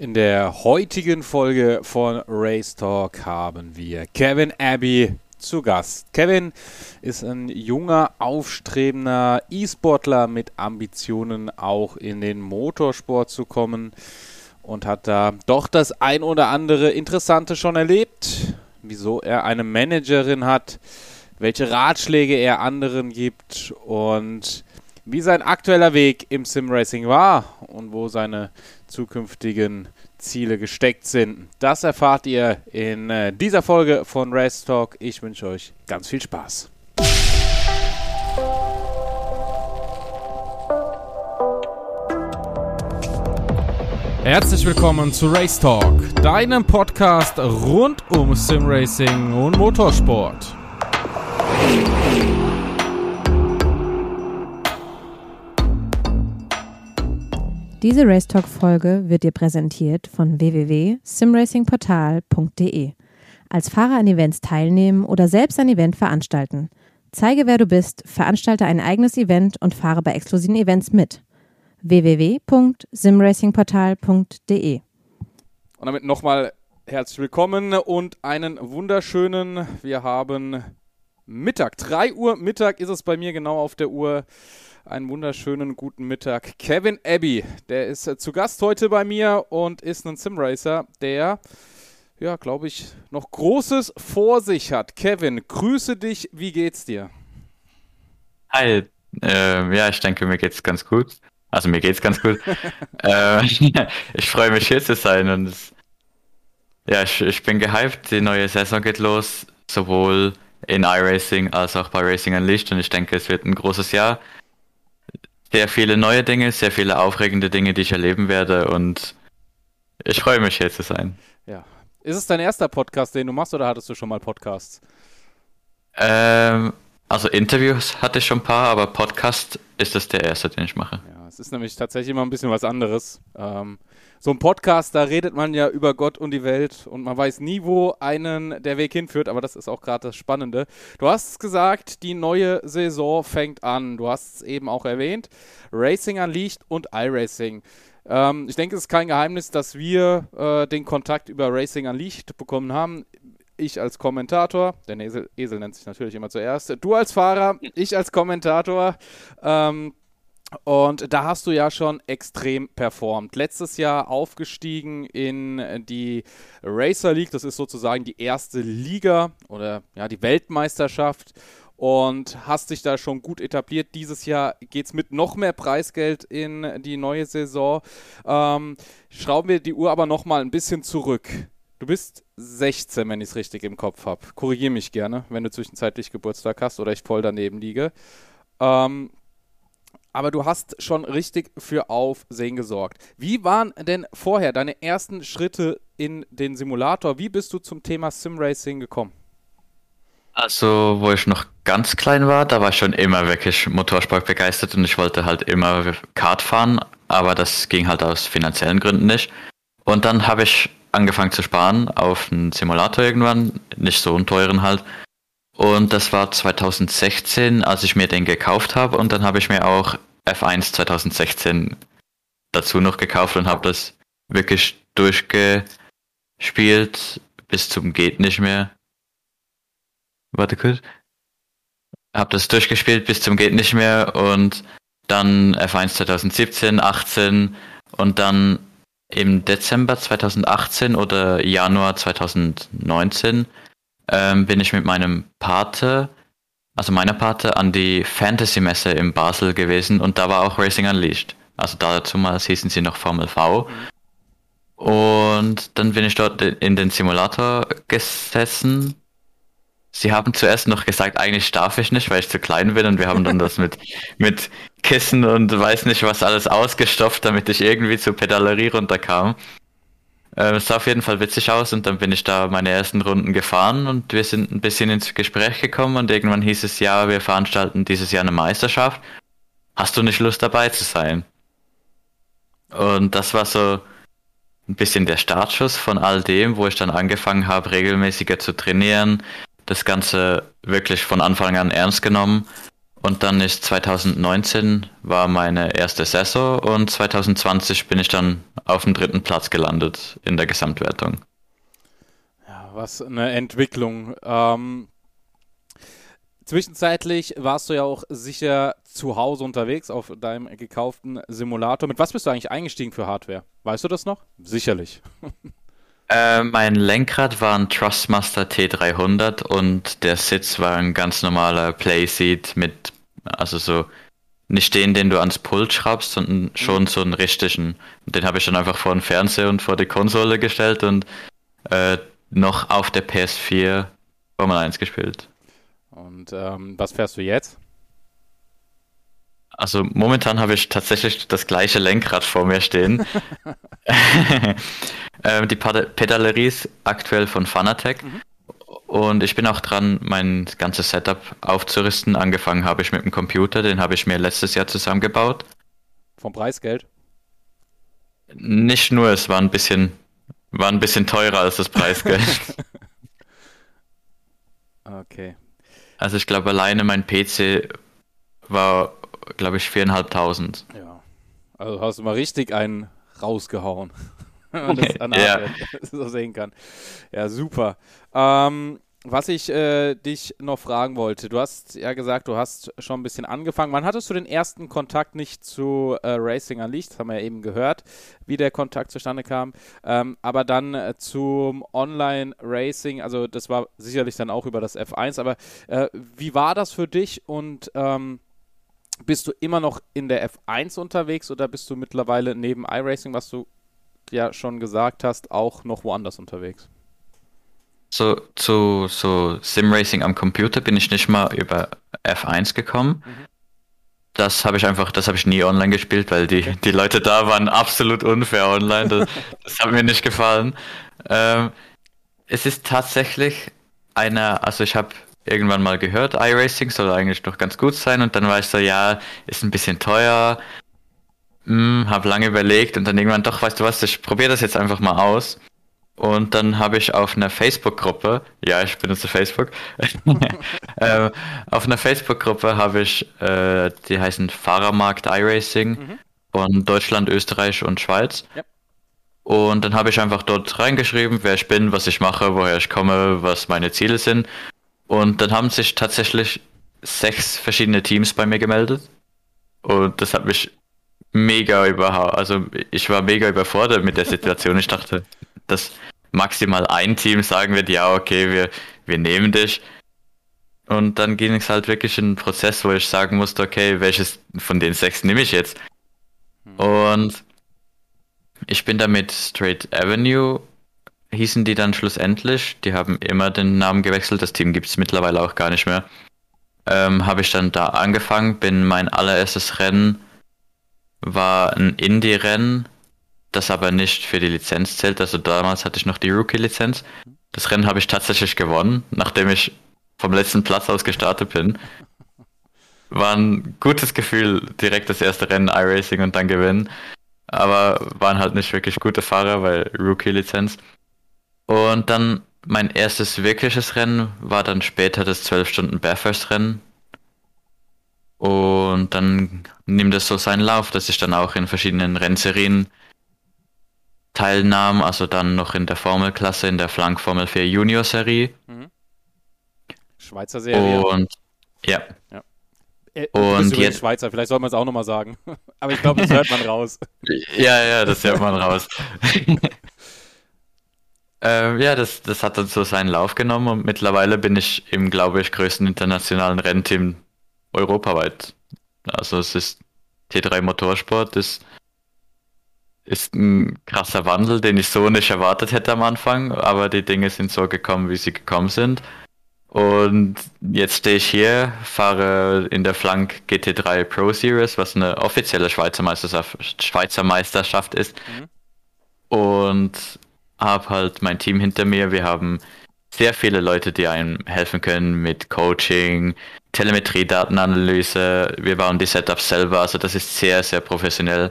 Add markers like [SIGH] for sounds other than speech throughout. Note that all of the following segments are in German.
In der heutigen Folge von Race Talk haben wir Kevin Abbey zu Gast. Kevin ist ein junger, aufstrebender E-Sportler mit Ambitionen, auch in den Motorsport zu kommen und hat da doch das ein oder andere Interessante schon erlebt. Wieso er eine Managerin hat, welche Ratschläge er anderen gibt und wie sein aktueller Weg im Simracing war und wo seine zukünftigen Ziele gesteckt sind. Das erfahrt ihr in äh, dieser Folge von Race Talk. Ich wünsche euch ganz viel Spaß. Herzlich willkommen zu Race Talk, deinem Podcast rund um Simracing und Motorsport. Diese Racetalk-Folge wird dir präsentiert von www.simracingportal.de. Als Fahrer an Events teilnehmen oder selbst ein Event veranstalten. Zeige, wer du bist, veranstalte ein eigenes Event und fahre bei exklusiven Events mit. www.simracingportal.de Und damit nochmal herzlich willkommen und einen wunderschönen, wir haben Mittag, 3 Uhr Mittag ist es bei mir genau auf der Uhr einen wunderschönen guten Mittag. Kevin Abbey, der ist äh, zu Gast heute bei mir und ist ein Simracer, der, ja, glaube ich, noch Großes vor sich hat. Kevin, grüße dich, wie geht's dir? Hi, äh, ja, ich denke, mir geht's ganz gut. Also mir geht's ganz gut. [LAUGHS] äh, [LAUGHS] ich freue mich hier zu sein und es, ja, ich, ich bin gehypt. Die neue Saison geht los, sowohl in iRacing als auch bei Racing Unleashed und ich denke, es wird ein großes Jahr sehr viele neue Dinge, sehr viele aufregende Dinge, die ich erleben werde und ich freue mich hier zu sein. Ja. Ist es dein erster Podcast, den du machst oder hattest du schon mal Podcasts? Ähm, also Interviews hatte ich schon ein paar, aber Podcast ist das der erste, den ich mache. Ja, es ist nämlich tatsächlich immer ein bisschen was anderes. Ähm, so ein Podcast, da redet man ja über Gott und die Welt und man weiß nie, wo einen der Weg hinführt, aber das ist auch gerade das Spannende. Du hast gesagt, die neue Saison fängt an. Du hast es eben auch erwähnt. Racing Unleashed und iRacing. Ähm, ich denke, es ist kein Geheimnis, dass wir äh, den Kontakt über Racing Unleashed bekommen haben ich als Kommentator, der Esel, Esel, nennt sich natürlich immer zuerst, du als Fahrer, ich als Kommentator. Ähm, und da hast du ja schon extrem performt. Letztes Jahr aufgestiegen in die Racer League, das ist sozusagen die erste Liga oder ja, die Weltmeisterschaft und hast dich da schon gut etabliert. Dieses Jahr geht es mit noch mehr Preisgeld in die neue Saison. Ähm, schrauben wir die Uhr aber nochmal ein bisschen zurück. Du bist 16, wenn ich es richtig im Kopf habe. Korrigiere mich gerne, wenn du zwischenzeitlich Geburtstag hast oder ich voll daneben liege. Ähm, aber du hast schon richtig für Aufsehen gesorgt. Wie waren denn vorher deine ersten Schritte in den Simulator? Wie bist du zum Thema Simracing gekommen? Also, wo ich noch ganz klein war, da war ich schon immer wirklich Motorsport begeistert und ich wollte halt immer Kart fahren, aber das ging halt aus finanziellen Gründen nicht. Und dann habe ich angefangen zu sparen auf einen Simulator irgendwann, nicht so einen teuren halt. Und das war 2016, als ich mir den gekauft habe. Und dann habe ich mir auch F1 2016 dazu noch gekauft und habe das wirklich durchgespielt bis zum geht nicht mehr. Warte kurz. Hab das durchgespielt bis zum geht nicht mehr und dann F1 2017, 18 und dann im Dezember 2018 oder Januar 2019 ähm, bin ich mit meinem Pate, also meiner Pate, an die Fantasy-Messe in Basel gewesen und da war auch Racing Unleashed. Also dazu mal hießen sie noch Formel V. Und dann bin ich dort in den Simulator gesessen. Sie haben zuerst noch gesagt, eigentlich darf ich nicht, weil ich zu klein bin und wir haben dann das mit, [LAUGHS] mit Kissen und weiß nicht was alles ausgestopft, damit ich irgendwie zur Pedalerie runterkam. Äh, es sah auf jeden Fall witzig aus und dann bin ich da meine ersten Runden gefahren und wir sind ein bisschen ins Gespräch gekommen und irgendwann hieß es ja, wir veranstalten dieses Jahr eine Meisterschaft. Hast du nicht Lust dabei zu sein? Und das war so ein bisschen der Startschuss von all dem, wo ich dann angefangen habe, regelmäßiger zu trainieren, das Ganze wirklich von Anfang an ernst genommen Und dann ist 2019 war meine erste Saison und 2020 bin ich dann auf dem dritten Platz gelandet in der Gesamtwertung. Ja, was eine Entwicklung. Ähm, zwischenzeitlich warst du ja auch sicher zu Hause unterwegs auf deinem gekauften Simulator. Mit was bist du eigentlich eingestiegen für Hardware? Weißt du das noch? Sicherlich. [LAUGHS] Äh, mein Lenkrad war ein Trustmaster T300 und der Sitz war ein ganz normaler Playseat mit, also so, nicht den, den du ans Pult schraubst, sondern schon so einen richtigen. Den habe ich dann einfach vor den Fernseher und vor die Konsole gestellt und äh, noch auf der PS4 Formel 1 gespielt. Und ähm, was fährst du jetzt? Also momentan habe ich tatsächlich das gleiche Lenkrad vor mir stehen. [LAUGHS] ähm, die Pedalerie ist aktuell von Fanatec. Mhm. Und ich bin auch dran, mein ganzes Setup aufzurüsten. Angefangen habe ich mit dem Computer, den habe ich mir letztes Jahr zusammengebaut. Vom Preisgeld? Nicht nur, es war ein bisschen, war ein bisschen teurer als das Preisgeld. [LAUGHS] [LAUGHS] okay. Also ich glaube alleine mein PC war glaube ich, viereinhalbtausend. Ja. Also hast du mal richtig einen rausgehauen. [LAUGHS] Wenn man das an [LAUGHS] ja. [LAUGHS] so sehen kann. Ja, super. Ähm, was ich äh, dich noch fragen wollte, du hast ja gesagt, du hast schon ein bisschen angefangen. Wann hattest du den ersten Kontakt nicht zu äh, Racing an Licht? Das haben wir ja eben gehört, wie der Kontakt zustande kam. Ähm, aber dann äh, zum Online-Racing, also das war sicherlich dann auch über das F1, aber äh, wie war das für dich und ähm, bist du immer noch in der F1 unterwegs oder bist du mittlerweile neben iRacing, was du ja schon gesagt hast, auch noch woanders unterwegs? So, zu so Simracing am Computer bin ich nicht mal über F1 gekommen. Mhm. Das habe ich einfach, das habe ich nie online gespielt, weil die, die Leute da waren absolut unfair online. Das, [LAUGHS] das hat mir nicht gefallen. Ähm, es ist tatsächlich eine, also ich habe irgendwann mal gehört, iRacing soll eigentlich doch ganz gut sein und dann war ich so, ja, ist ein bisschen teuer, hm, habe lange überlegt und dann irgendwann doch, weißt du was, ich probiere das jetzt einfach mal aus. Und dann habe ich auf einer Facebook-Gruppe, ja, ich benutze Facebook, [LAUGHS] äh, auf einer Facebook-Gruppe habe ich, äh, die heißen Fahrermarkt iRacing mhm. von Deutschland, Österreich und Schweiz. Ja. Und dann habe ich einfach dort reingeschrieben, wer ich bin, was ich mache, woher ich komme, was meine Ziele sind. Und dann haben sich tatsächlich sechs verschiedene Teams bei mir gemeldet. Und das hat mich mega überhaupt, also ich war mega überfordert mit der Situation. Ich dachte, dass maximal ein Team sagen wird, ja, okay, wir, wir nehmen dich. Und dann ging es halt wirklich in einen Prozess, wo ich sagen musste, okay, welches von den sechs nehme ich jetzt? Hm. Und ich bin da mit Straight Avenue hießen die dann schlussendlich. Die haben immer den Namen gewechselt. Das Team gibt es mittlerweile auch gar nicht mehr. Ähm, habe ich dann da angefangen, bin mein allererstes Rennen war ein Indie-Rennen, das aber nicht für die Lizenz zählt. Also damals hatte ich noch die Rookie-Lizenz. Das Rennen habe ich tatsächlich gewonnen, nachdem ich vom letzten Platz aus gestartet bin. War ein gutes Gefühl, direkt das erste Rennen iRacing und dann gewinnen. Aber waren halt nicht wirklich gute Fahrer, weil Rookie-Lizenz. Und dann mein erstes wirkliches Rennen war dann später das 12 Stunden Bathurst-Rennen. Und dann nimmt es so seinen Lauf, dass ich dann auch in verschiedenen Rennserien teilnahm, also dann noch in der Formelklasse, in der Flank Formel 4 Junior Serie. Mhm. Schweizer Serie. Und ja. ja. Äh, und jetzt Schweizer, vielleicht soll man es auch nochmal sagen. [LAUGHS] Aber ich glaube, das hört man raus. ja, ja, das hört man raus. [LAUGHS] Äh, ja, das, das hat dann so seinen Lauf genommen und mittlerweile bin ich im, glaube ich, größten internationalen Rennteam europaweit. Also es ist T3 Motorsport, das ist ein krasser Wandel, den ich so nicht erwartet hätte am Anfang, aber die Dinge sind so gekommen, wie sie gekommen sind. Und jetzt stehe ich hier, fahre in der Flank GT3 Pro Series, was eine offizielle Schweizer Meisterschaft, Schweizer Meisterschaft ist. Mhm. Und habe halt mein Team hinter mir. Wir haben sehr viele Leute, die einem helfen können mit Coaching, Telemetrie, Datenanalyse. Wir bauen die Setups selber. Also das ist sehr, sehr professionell.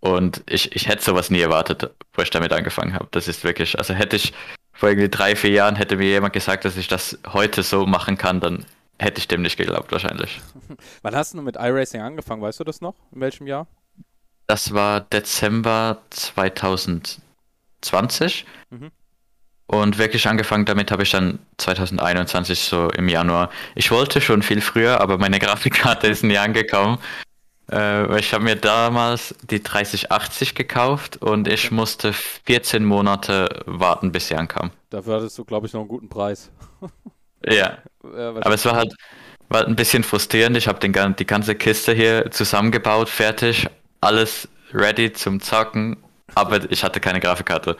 Und ich, ich hätte sowas nie erwartet, wo ich damit angefangen habe. Das ist wirklich, also hätte ich vor irgendwie drei, vier Jahren hätte mir jemand gesagt, dass ich das heute so machen kann, dann hätte ich dem nicht geglaubt wahrscheinlich. [LAUGHS] Wann hast du mit iRacing angefangen? Weißt du das noch? In welchem Jahr? Das war Dezember 2020. Mhm. Und wirklich angefangen damit habe ich dann 2021 so im Januar. Ich wollte schon viel früher, aber meine [LAUGHS] Grafikkarte ist nie angekommen. Äh, ich habe mir damals die 3080 gekauft und ich musste 14 Monate warten, bis sie ankam. Dafür hattest du, glaube ich, noch einen guten Preis. [LAUGHS] ja. aber es war halt, war halt ein bisschen frustrierend. Ich habe die ganze Kiste hier zusammengebaut, fertig, alles ready zum Zocken, aber ich hatte keine Grafikkarte.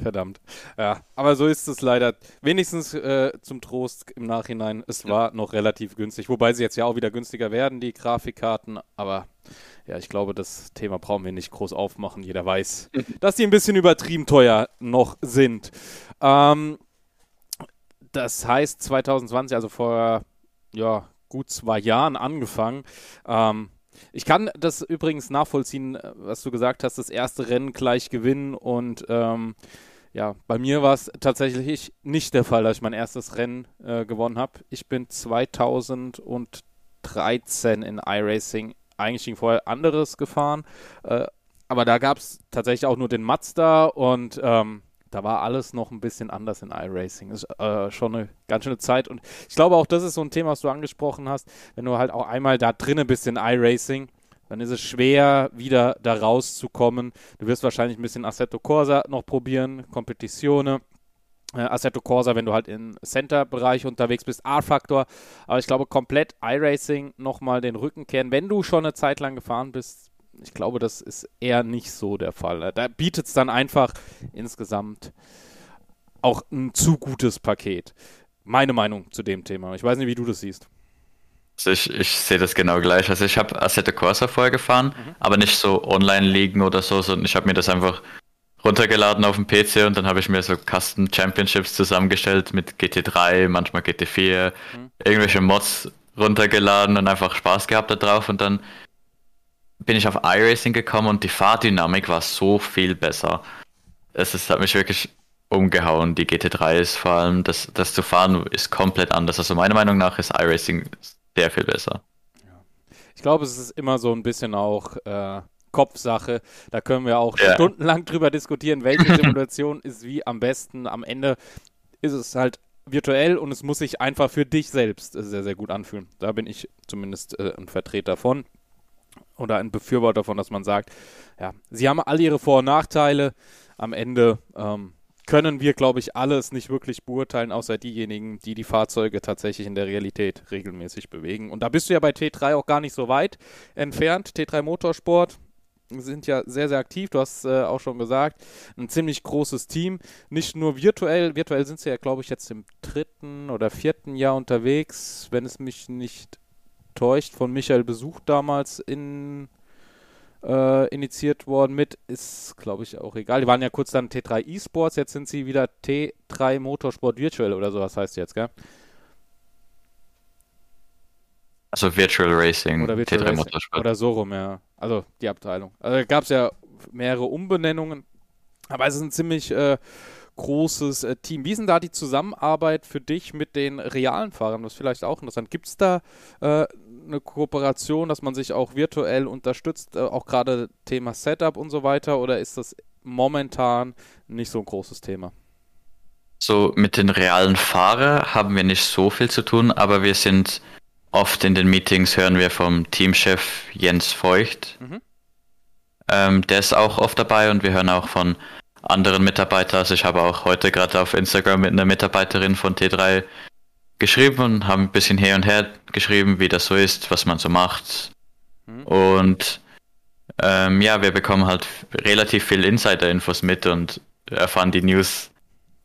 Verdammt. Ja, aber so ist es leider. Wenigstens äh, zum Trost im Nachhinein. Es war noch relativ günstig. Wobei sie jetzt ja auch wieder günstiger werden, die Grafikkarten. Aber ja, ich glaube, das Thema brauchen wir nicht groß aufmachen. Jeder weiß, [LAUGHS] dass die ein bisschen übertrieben teuer noch sind. Ähm, das heißt, 2020, also vor ja, gut zwei Jahren angefangen. Ähm, ich kann das übrigens nachvollziehen, was du gesagt hast, das erste Rennen gleich gewinnen und ähm, ja, bei mir war es tatsächlich nicht der Fall, dass ich mein erstes Rennen äh, gewonnen habe. Ich bin 2013 in iRacing eigentlich vorher anderes gefahren, äh, aber da gab es tatsächlich auch nur den Mazda und ähm, da war alles noch ein bisschen anders in iRacing. Ist äh, schon eine ganz schöne Zeit und ich glaube auch, das ist so ein Thema, was du angesprochen hast, wenn du halt auch einmal da drinnen bist in iRacing, dann ist es schwer, wieder da rauszukommen. Du wirst wahrscheinlich ein bisschen Assetto Corsa noch probieren, Kompetitione. Äh, Assetto Corsa, wenn du halt im Center-Bereich unterwegs bist, R-Faktor. Aber ich glaube, komplett iRacing nochmal den Rücken kehren. Wenn du schon eine Zeit lang gefahren bist, ich glaube, das ist eher nicht so der Fall. Da bietet es dann einfach insgesamt auch ein zu gutes Paket. Meine Meinung zu dem Thema. Ich weiß nicht, wie du das siehst. Also ich, ich sehe das genau gleich. Also ich habe Assetto Corsa vorher gefahren, mhm. aber nicht so online liegen oder so, sondern ich habe mir das einfach runtergeladen auf dem PC und dann habe ich mir so Custom Championships zusammengestellt mit GT3, manchmal GT4, mhm. irgendwelche Mods runtergeladen und einfach Spaß gehabt da drauf und dann bin ich auf iRacing gekommen und die Fahrdynamik war so viel besser. Es ist, hat mich wirklich umgehauen. Die GT3 ist vor allem, das, das zu fahren ist komplett anders. Also meiner Meinung nach ist iRacing sehr viel besser. Ich glaube, es ist immer so ein bisschen auch äh, Kopfsache. Da können wir auch ja. stundenlang drüber diskutieren, welche [LAUGHS] Simulation ist wie am besten. Am Ende ist es halt virtuell und es muss sich einfach für dich selbst sehr, sehr gut anfühlen. Da bin ich zumindest äh, ein Vertreter von oder ein Befürworter davon, dass man sagt, ja, sie haben alle ihre Vor- und Nachteile. Am Ende ähm, können wir, glaube ich, alles nicht wirklich beurteilen, außer diejenigen, die die Fahrzeuge tatsächlich in der Realität regelmäßig bewegen. Und da bist du ja bei T3 auch gar nicht so weit entfernt. T3 Motorsport sind ja sehr, sehr aktiv. Du hast äh, auch schon gesagt, ein ziemlich großes Team. Nicht nur virtuell, virtuell sind sie ja, glaube ich, jetzt im dritten oder vierten Jahr unterwegs, wenn es mich nicht täuscht, von Michael besucht damals in äh, initiiert worden mit, ist glaube ich auch egal. Die waren ja kurz dann T3 eSports, jetzt sind sie wieder T3 Motorsport Virtual oder sowas heißt jetzt, gell? Also Virtual Racing, oder Virtual T3 Racing. Motorsport. Oder so rum, ja. Also die Abteilung. Also gab es ja mehrere Umbenennungen, aber es ist ein ziemlich äh, großes äh, Team. Wie ist denn da die Zusammenarbeit für dich mit den realen Fahrern? Das ist vielleicht auch interessant. Gibt es da äh, eine Kooperation, dass man sich auch virtuell unterstützt, äh, auch gerade Thema Setup und so weiter, oder ist das momentan nicht so ein großes Thema? So mit den realen Fahrern haben wir nicht so viel zu tun, aber wir sind oft in den Meetings, hören wir vom Teamchef Jens Feucht. Mhm. Ähm, der ist auch oft dabei und wir hören auch von anderen Mitarbeitern. Also ich habe auch heute gerade auf Instagram mit einer Mitarbeiterin von T3 geschrieben und haben ein bisschen her und her geschrieben, wie das so ist, was man so macht. Mhm. Und ähm, ja, wir bekommen halt relativ viel Insider-Infos mit und erfahren die News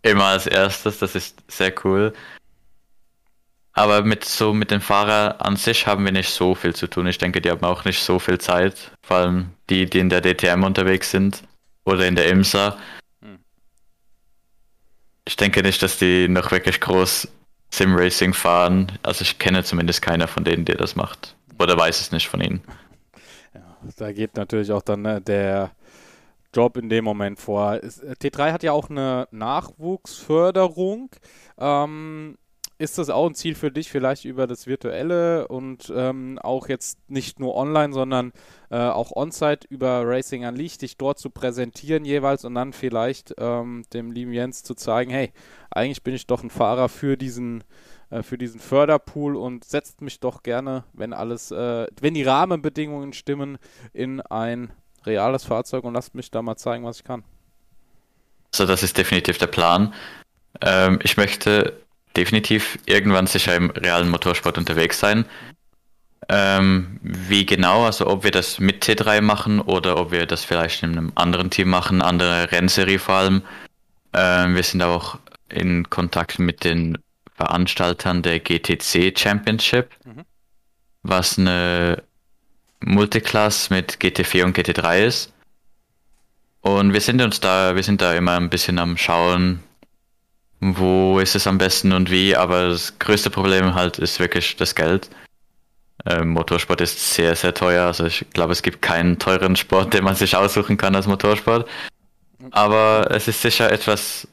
immer als erstes. Das ist sehr cool. Aber mit so mit den Fahrern an sich haben wir nicht so viel zu tun. Ich denke, die haben auch nicht so viel Zeit. Vor allem die, die in der DTM unterwegs sind oder in der IMSA. Hm. Ich denke nicht, dass die noch wirklich groß Sim-Racing fahren. Also ich kenne zumindest keiner von denen, der das macht. Oder weiß es nicht von ihnen. Ja, da geht natürlich auch dann ne, der Job in dem Moment vor. T3 hat ja auch eine Nachwuchsförderung. Ähm, ist das auch ein Ziel für dich, vielleicht über das Virtuelle und ähm, auch jetzt nicht nur online, sondern äh, auch on-site über Racing Unleashed, dich dort zu präsentieren jeweils und dann vielleicht ähm, dem lieben Jens zu zeigen, hey, eigentlich bin ich doch ein Fahrer für diesen äh, für diesen Förderpool und setzt mich doch gerne, wenn alles, äh, wenn die Rahmenbedingungen stimmen, in ein reales Fahrzeug und lasst mich da mal zeigen, was ich kann. Also das ist definitiv der Plan. Ähm, ich möchte definitiv irgendwann sicher im realen Motorsport unterwegs sein. Ähm, wie genau, also ob wir das mit T3 machen oder ob wir das vielleicht in einem anderen Team machen, andere Rennserie vor allem. Ähm, wir sind auch in Kontakt mit den Veranstaltern der GTC Championship, mhm. was eine Multiclass mit GT4 und GT3 ist. Und wir sind uns da, wir sind da immer ein bisschen am Schauen, wo ist es am besten und wie, aber das größte Problem halt ist wirklich das Geld. Ähm, Motorsport ist sehr, sehr teuer. Also ich glaube, es gibt keinen teuren Sport, [LAUGHS] den man sich aussuchen kann als Motorsport. Aber es ist sicher etwas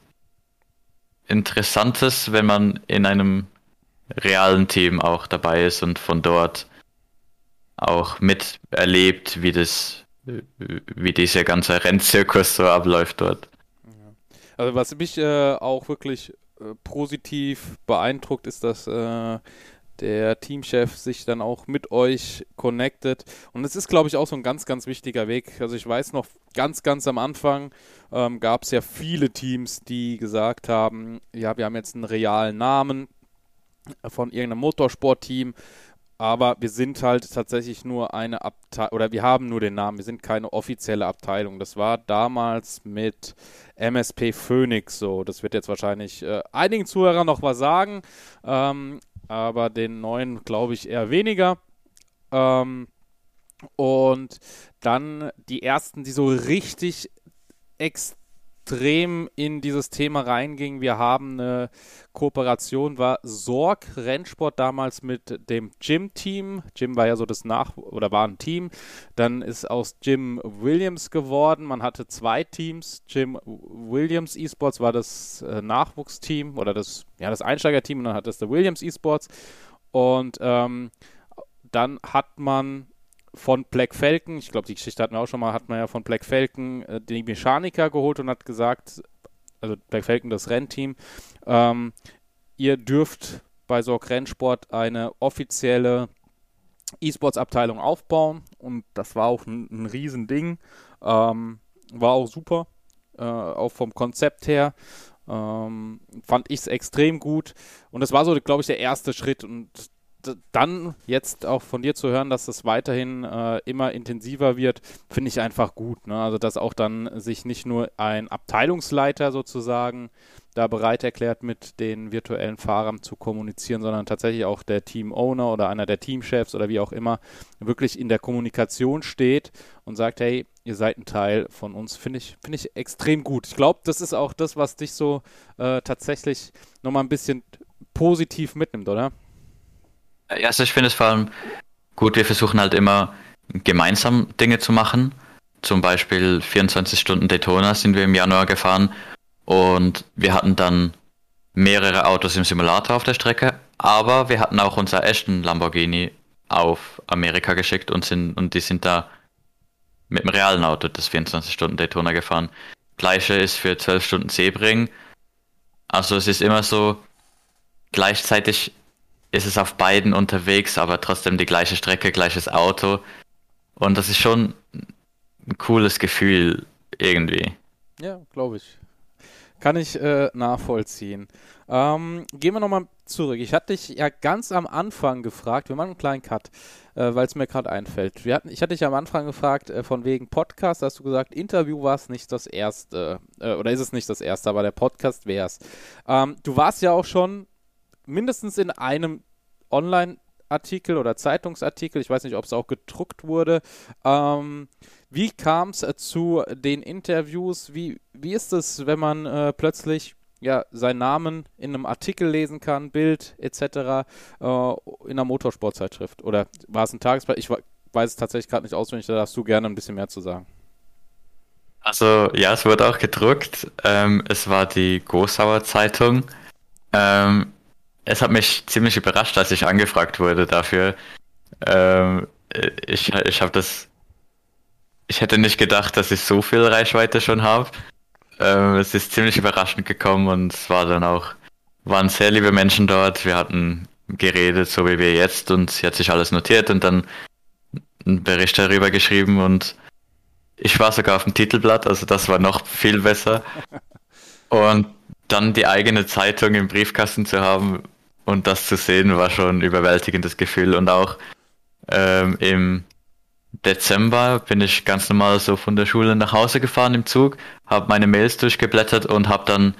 Interessantes, wenn man in einem realen Team auch dabei ist und von dort auch miterlebt, wie das, wie dieser ganze Rennzirkus so abläuft dort. Also was mich äh, auch wirklich äh, positiv beeindruckt, ist, dass äh, der Teamchef sich dann auch mit euch connectet. Und es ist, glaube ich, auch so ein ganz, ganz wichtiger Weg. Also ich weiß noch, ganz, ganz am Anfang ähm, gab es ja viele Teams, die gesagt haben, ja, wir haben jetzt einen realen Namen von irgendeinem Motorsportteam aber wir sind halt tatsächlich nur eine Abteilung, oder wir haben nur den Namen, wir sind keine offizielle Abteilung. Das war damals mit MSP Phoenix so. Das wird jetzt wahrscheinlich äh, einigen Zuhörern noch was sagen, ähm, aber den neuen glaube ich eher weniger. Ähm, und dann die ersten, die so richtig extrem extrem in dieses Thema reinging. Wir haben eine Kooperation, war Sorg Rennsport damals mit dem Gym-Team. Jim war ja so das Nach- oder war ein Team. Dann ist aus Jim Williams geworden. Man hatte zwei Teams. Jim Williams Esports war das äh, Nachwuchsteam oder das, ja, das Einsteigerteam und dann hat es der Williams Esports. Und ähm, dann hat man von Black Falcon, ich glaube, die Geschichte hatten wir auch schon mal, hat man ja von Black Falcon äh, den Mechaniker geholt und hat gesagt, also Black Falcon, das Rennteam, ähm, ihr dürft bei Sorg Rennsport eine offizielle E-Sports-Abteilung aufbauen und das war auch ein, ein Riesending. Ähm, war auch super, äh, auch vom Konzept her. Ähm, fand ich es extrem gut. Und das war so, glaube ich, der erste Schritt. Und dann jetzt auch von dir zu hören, dass es weiterhin äh, immer intensiver wird, finde ich einfach gut. Ne? Also dass auch dann sich nicht nur ein Abteilungsleiter sozusagen da bereit erklärt, mit den virtuellen Fahrern zu kommunizieren, sondern tatsächlich auch der Team-Owner oder einer der Teamchefs oder wie auch immer wirklich in der Kommunikation steht und sagt, hey, ihr seid ein Teil von uns, finde ich, finde ich extrem gut. Ich glaube, das ist auch das, was dich so äh, tatsächlich nochmal ein bisschen positiv mitnimmt, oder? Also ich finde es vor allem gut, wir versuchen halt immer gemeinsam Dinge zu machen. Zum Beispiel 24 Stunden Daytona sind wir im Januar gefahren und wir hatten dann mehrere Autos im Simulator auf der Strecke, aber wir hatten auch unser echten Lamborghini auf Amerika geschickt und sind und die sind da mit dem realen Auto das 24 Stunden Daytona gefahren. Gleiche ist für 12 Stunden Sebring. Also es ist immer so gleichzeitig ist es auf beiden unterwegs, aber trotzdem die gleiche Strecke, gleiches Auto. Und das ist schon ein cooles Gefühl irgendwie. Ja, glaube ich. Kann ich äh, nachvollziehen. Ähm, gehen wir nochmal zurück. Ich hatte dich ja ganz am Anfang gefragt, wir machen einen kleinen Cut, äh, weil es mir gerade einfällt. Wir hatten, ich hatte dich am Anfang gefragt, äh, von wegen Podcast, hast du gesagt, Interview war es nicht das erste, äh, oder ist es nicht das erste, aber der Podcast wäre es. Ähm, du warst ja auch schon mindestens in einem Online-Artikel oder Zeitungsartikel, ich weiß nicht, ob es auch gedruckt wurde. Ähm, wie kam es äh, zu den Interviews? Wie, wie ist es, wenn man äh, plötzlich ja, seinen Namen in einem Artikel lesen kann, Bild etc. Äh, in einer Motorsportzeitschrift? Oder war es ein Tagesblatt? Ich weiß es tatsächlich gerade nicht auswendig, da darfst du gerne ein bisschen mehr zu sagen. Also ja, es wurde auch gedruckt. Ähm, es war die Gosauer Zeitung. Ähm, es hat mich ziemlich überrascht, als ich angefragt wurde dafür. Ähm, ich ich habe das. Ich hätte nicht gedacht, dass ich so viel Reichweite schon habe. Ähm, es ist ziemlich überraschend gekommen und es war dann auch, waren sehr liebe Menschen dort. Wir hatten geredet, so wie wir jetzt, und sie hat sich alles notiert und dann einen Bericht darüber geschrieben und ich war sogar auf dem Titelblatt, also das war noch viel besser. [LAUGHS] Und dann die eigene Zeitung im Briefkasten zu haben und das zu sehen, war schon ein überwältigendes Gefühl. Und auch ähm, im Dezember bin ich ganz normal so von der Schule nach Hause gefahren im Zug, habe meine Mails durchgeblättert und habe dann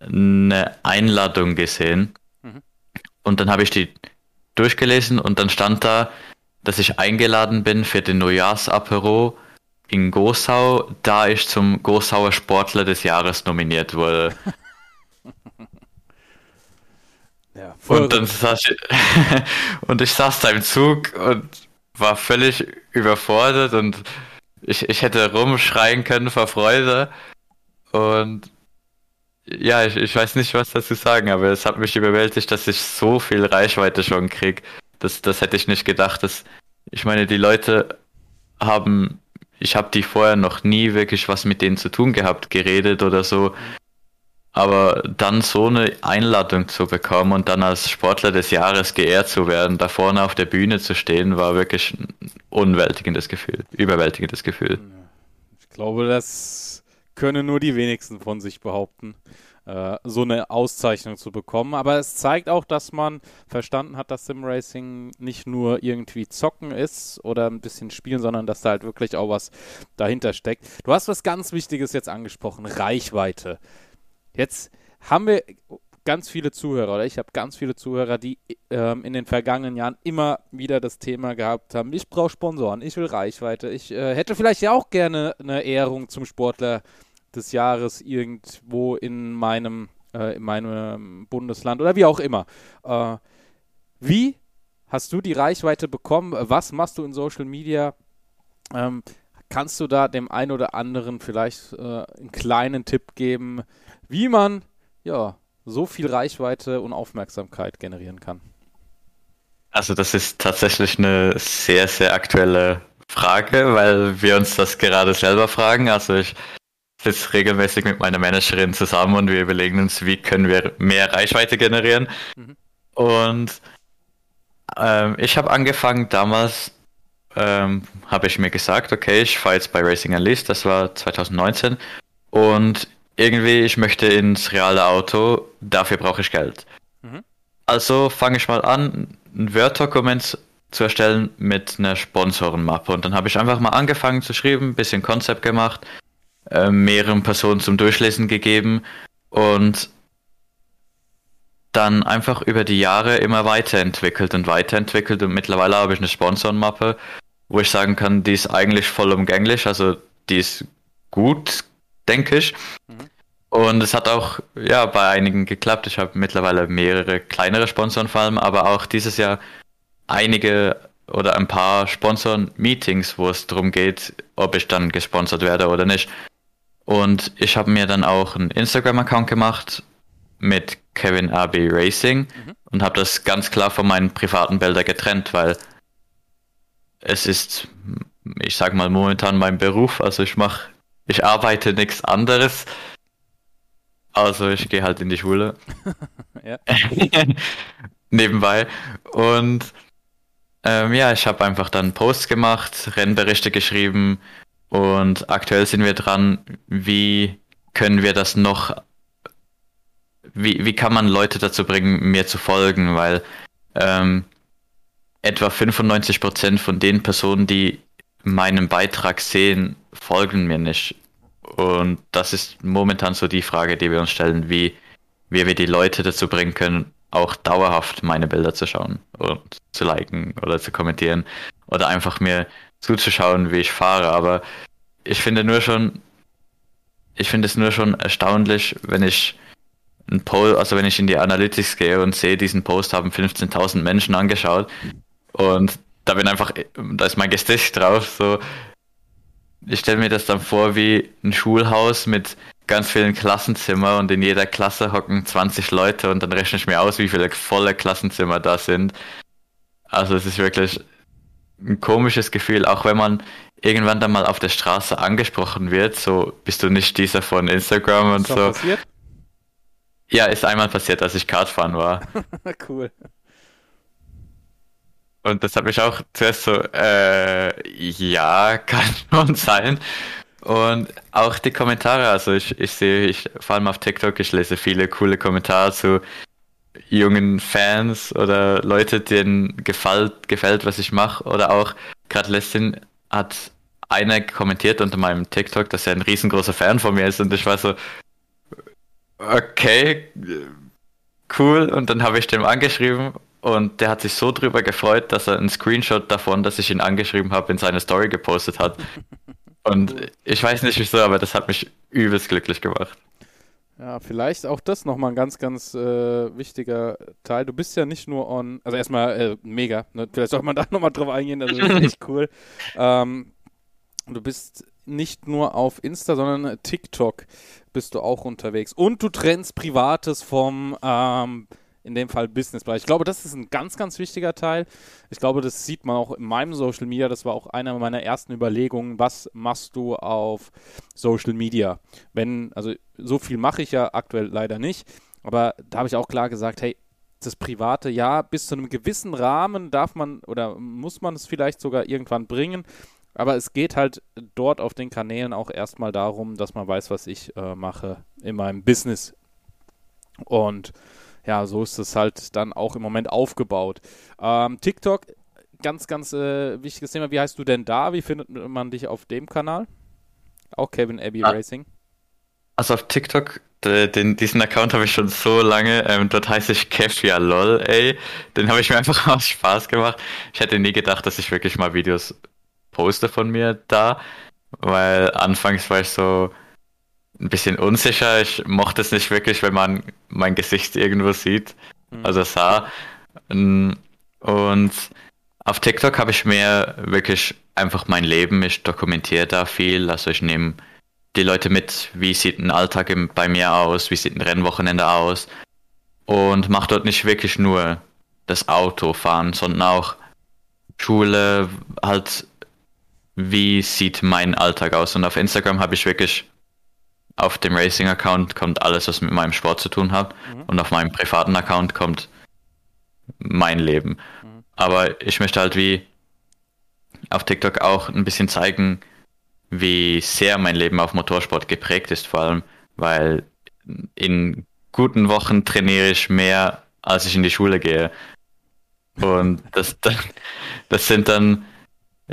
eine Einladung gesehen. Mhm. Und dann habe ich die durchgelesen und dann stand da, dass ich eingeladen bin für den Neujahrsapero in Gosau, da ich zum Gosauer Sportler des Jahres nominiert wurde. [LAUGHS] ja, und dann saß ich, [LAUGHS] und ich saß da im Zug und war völlig überfordert und ich, ich hätte rumschreien können vor Freude. Und ja, ich, ich weiß nicht, was dazu sagen, aber es hat mich überwältigt, dass ich so viel Reichweite schon krieg. Das, das hätte ich nicht gedacht. Dass, ich meine, die Leute haben, ich habe die vorher noch nie wirklich was mit denen zu tun gehabt, geredet oder so. Aber dann so eine Einladung zu bekommen und dann als Sportler des Jahres geehrt zu werden, da vorne auf der Bühne zu stehen, war wirklich ein unwältigendes Gefühl, überwältigendes Gefühl. Ich glaube, das können nur die wenigsten von sich behaupten, äh, so eine Auszeichnung zu bekommen. Aber es zeigt auch, dass man verstanden hat, dass Simracing nicht nur irgendwie zocken ist oder ein bisschen spielen, sondern dass da halt wirklich auch was dahinter steckt. Du hast was ganz Wichtiges jetzt angesprochen, Reichweite. Jetzt haben wir ganz viele Zuhörer, oder ich habe ganz viele Zuhörer, die ähm, in den vergangenen Jahren immer wieder das Thema gehabt haben, ich brauche Sponsoren, ich will Reichweite, ich äh, hätte vielleicht ja auch gerne eine Ehrung zum Sportler des Jahres irgendwo in meinem, äh, in meinem Bundesland oder wie auch immer. Äh, wie hast du die Reichweite bekommen? Was machst du in Social Media? Ähm, kannst du da dem einen oder anderen vielleicht äh, einen kleinen Tipp geben, wie man ja so viel Reichweite und Aufmerksamkeit generieren kann? Also das ist tatsächlich eine sehr, sehr aktuelle Frage, weil wir uns das gerade selber fragen. Also ich sitze regelmäßig mit meiner Managerin zusammen und wir überlegen uns, wie können wir mehr Reichweite generieren. Mhm. Und ähm, ich habe angefangen damals, ähm, habe ich mir gesagt, okay, ich fahre jetzt bei Racing Unleashed, das war 2019. Und irgendwie, ich möchte ins reale Auto, dafür brauche ich Geld. Mhm. Also fange ich mal an, ein Word-Dokument zu erstellen mit einer Sponsorenmappe. Und dann habe ich einfach mal angefangen zu schreiben, ein bisschen Konzept gemacht, äh, mehreren Personen zum Durchlesen gegeben und dann einfach über die Jahre immer weiterentwickelt und weiterentwickelt und mittlerweile habe ich eine Sponsorenmappe, wo ich sagen kann, die ist eigentlich vollumgänglich, also die ist gut, denke ich. Mhm. Und es hat auch ja bei einigen geklappt. Ich habe mittlerweile mehrere kleinere Sponsoren vor allem, aber auch dieses Jahr einige oder ein paar Sponsoren-Meetings, wo es darum geht, ob ich dann gesponsert werde oder nicht. Und ich habe mir dann auch einen Instagram-Account gemacht mit Kevin RB Racing mhm. und habe das ganz klar von meinen privaten Bildern getrennt, weil es ist, ich sag mal, momentan mein Beruf. Also ich mache ich arbeite nichts anderes. Also ich gehe halt in die Schule. [LAUGHS] [LAUGHS] Nebenbei. Und ähm, ja, ich habe einfach dann Posts gemacht, Rennberichte geschrieben und aktuell sind wir dran, wie können wir das noch, wie, wie kann man Leute dazu bringen, mir zu folgen, weil ähm, etwa 95% von den Personen, die meinen Beitrag sehen, folgen mir nicht. Und das ist momentan so die Frage, die wir uns stellen, wie, wie wir die Leute dazu bringen können, auch dauerhaft meine Bilder zu schauen und zu liken oder zu kommentieren oder einfach mir zuzuschauen, wie ich fahre. Aber ich finde nur schon, ich finde es nur schon erstaunlich, wenn ich ein Post, also wenn ich in die Analytics gehe und sehe, diesen Post haben 15.000 Menschen angeschaut und da bin einfach, da ist mein Gesicht drauf, so, ich stelle mir das dann vor wie ein Schulhaus mit ganz vielen Klassenzimmer und in jeder Klasse hocken 20 Leute und dann rechne ich mir aus, wie viele volle Klassenzimmer da sind. Also es ist wirklich ein komisches Gefühl, auch wenn man irgendwann dann mal auf der Straße angesprochen wird, so bist du nicht dieser von Instagram und so. Passiert? Ja, ist einmal passiert, als ich Kartfahren war. [LAUGHS] cool. Und das hat mich auch zuerst so, äh, ja, kann [LAUGHS] schon sein. Und auch die Kommentare, also ich, ich sehe, ich vor allem auf TikTok, ich lese viele coole Kommentare zu jungen Fans oder Leute, denen gefällt, gefällt was ich mache. Oder auch, gerade letztens hat einer kommentiert unter meinem TikTok, dass er ein riesengroßer Fan von mir ist und ich war so, okay, cool. Und dann habe ich dem angeschrieben und der hat sich so drüber gefreut, dass er einen Screenshot davon, dass ich ihn angeschrieben habe, in seine Story gepostet hat. Und ich weiß nicht wieso, aber das hat mich übelst glücklich gemacht. Ja, vielleicht auch das nochmal ein ganz, ganz äh, wichtiger Teil. Du bist ja nicht nur on, also erstmal äh, mega, ne? vielleicht sollte man da [LAUGHS] nochmal drauf eingehen, das ist echt cool. [LAUGHS] Ähm, du bist nicht nur auf Insta, sondern TikTok bist du auch unterwegs. Und du trennst Privates vom ähm, in dem Fall Businessbereich. Ich glaube, das ist ein ganz, ganz wichtiger Teil. Ich glaube, das sieht man auch in meinem Social Media. Das war auch eine meiner ersten Überlegungen. Was machst du auf Social Media? Wenn, also so viel mache ich ja aktuell leider nicht, aber da habe ich auch klar gesagt, hey, das Private, ja, bis zu einem gewissen Rahmen darf man oder muss man es vielleicht sogar irgendwann bringen. Aber es geht halt dort auf den Kanälen auch erstmal darum, dass man weiß, was ich äh, mache in meinem Business. Und ja, so ist es halt dann auch im Moment aufgebaut. Ähm, TikTok, ganz, ganz äh, wichtiges Thema. Wie heißt du denn da? Wie findet man dich auf dem Kanal? Auch Kevin Abbey ah. Racing. Also auf TikTok, den, diesen Account habe ich schon so lange. Ähm, dort heiße ich Kevia lol, ey. Den habe ich mir [LAUGHS] einfach aus Spaß gemacht. Ich hätte nie gedacht, dass ich wirklich mal Videos poste von mir da. Weil anfangs war ich so, ein bisschen unsicher. Ich mochte es nicht wirklich, wenn man mein Gesicht irgendwo sieht, mhm. also sah. Und auf TikTok habe ich mehr wirklich einfach mein Leben. Ich dokumentiere da viel. Also ich nehme die Leute mit, wie sieht ein Alltag bei mir aus, wie sieht ein Rennwochenende aus. Und mache dort nicht wirklich nur das Autofahren, sondern auch Schule, halt, wie sieht mein Alltag aus. Und auf Instagram habe ich wirklich auf dem Racing-Account kommt alles, was mit meinem Sport zu tun hat. Mhm. Und auf meinem privaten Account kommt mein Leben. Mhm. Aber ich möchte halt wie auf TikTok auch ein bisschen zeigen, wie sehr mein Leben auf Motorsport geprägt ist, vor allem, weil in guten Wochen trainiere ich mehr, als ich in die Schule gehe. Und das, [LAUGHS] das sind dann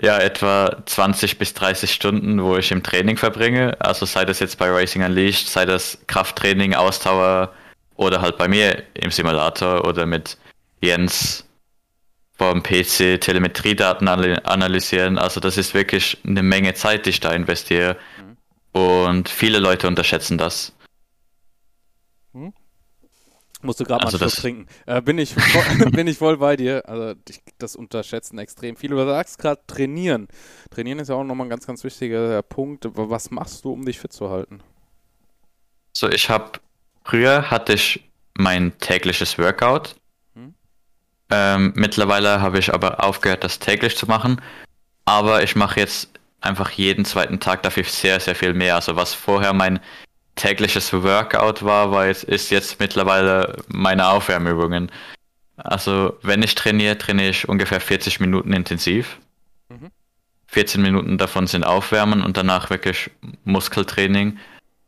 ja, etwa 20 bis 30 Stunden, wo ich im Training verbringe. Also sei das jetzt bei Racing Unleashed, sei das Krafttraining, Ausdauer oder halt bei mir im Simulator oder mit Jens vom PC Telemetriedaten analysieren. Also das ist wirklich eine Menge Zeit, die ich da investiere. Mhm. Und viele Leute unterschätzen das. Musst du gerade also mal einen Schluck trinken. Äh, bin, ich voll, [LAUGHS] [LAUGHS] bin ich voll bei dir. Also ich, das unterschätzen extrem viele. Du sagst gerade trainieren. Trainieren ist ja auch nochmal ein ganz, ganz wichtiger Punkt. Was machst du, um dich fit zu halten? So, ich habe früher hatte ich mein tägliches Workout. Hm? Ähm, mittlerweile habe ich aber aufgehört, das täglich zu machen. Aber ich mache jetzt einfach jeden zweiten Tag dafür sehr, sehr viel mehr. Also was vorher mein tägliches Workout war, war jetzt, ist jetzt mittlerweile meine Aufwärmübungen. Also wenn ich trainiere, trainiere ich ungefähr 40 Minuten intensiv. Mhm. 14 Minuten davon sind Aufwärmen und danach wirklich Muskeltraining.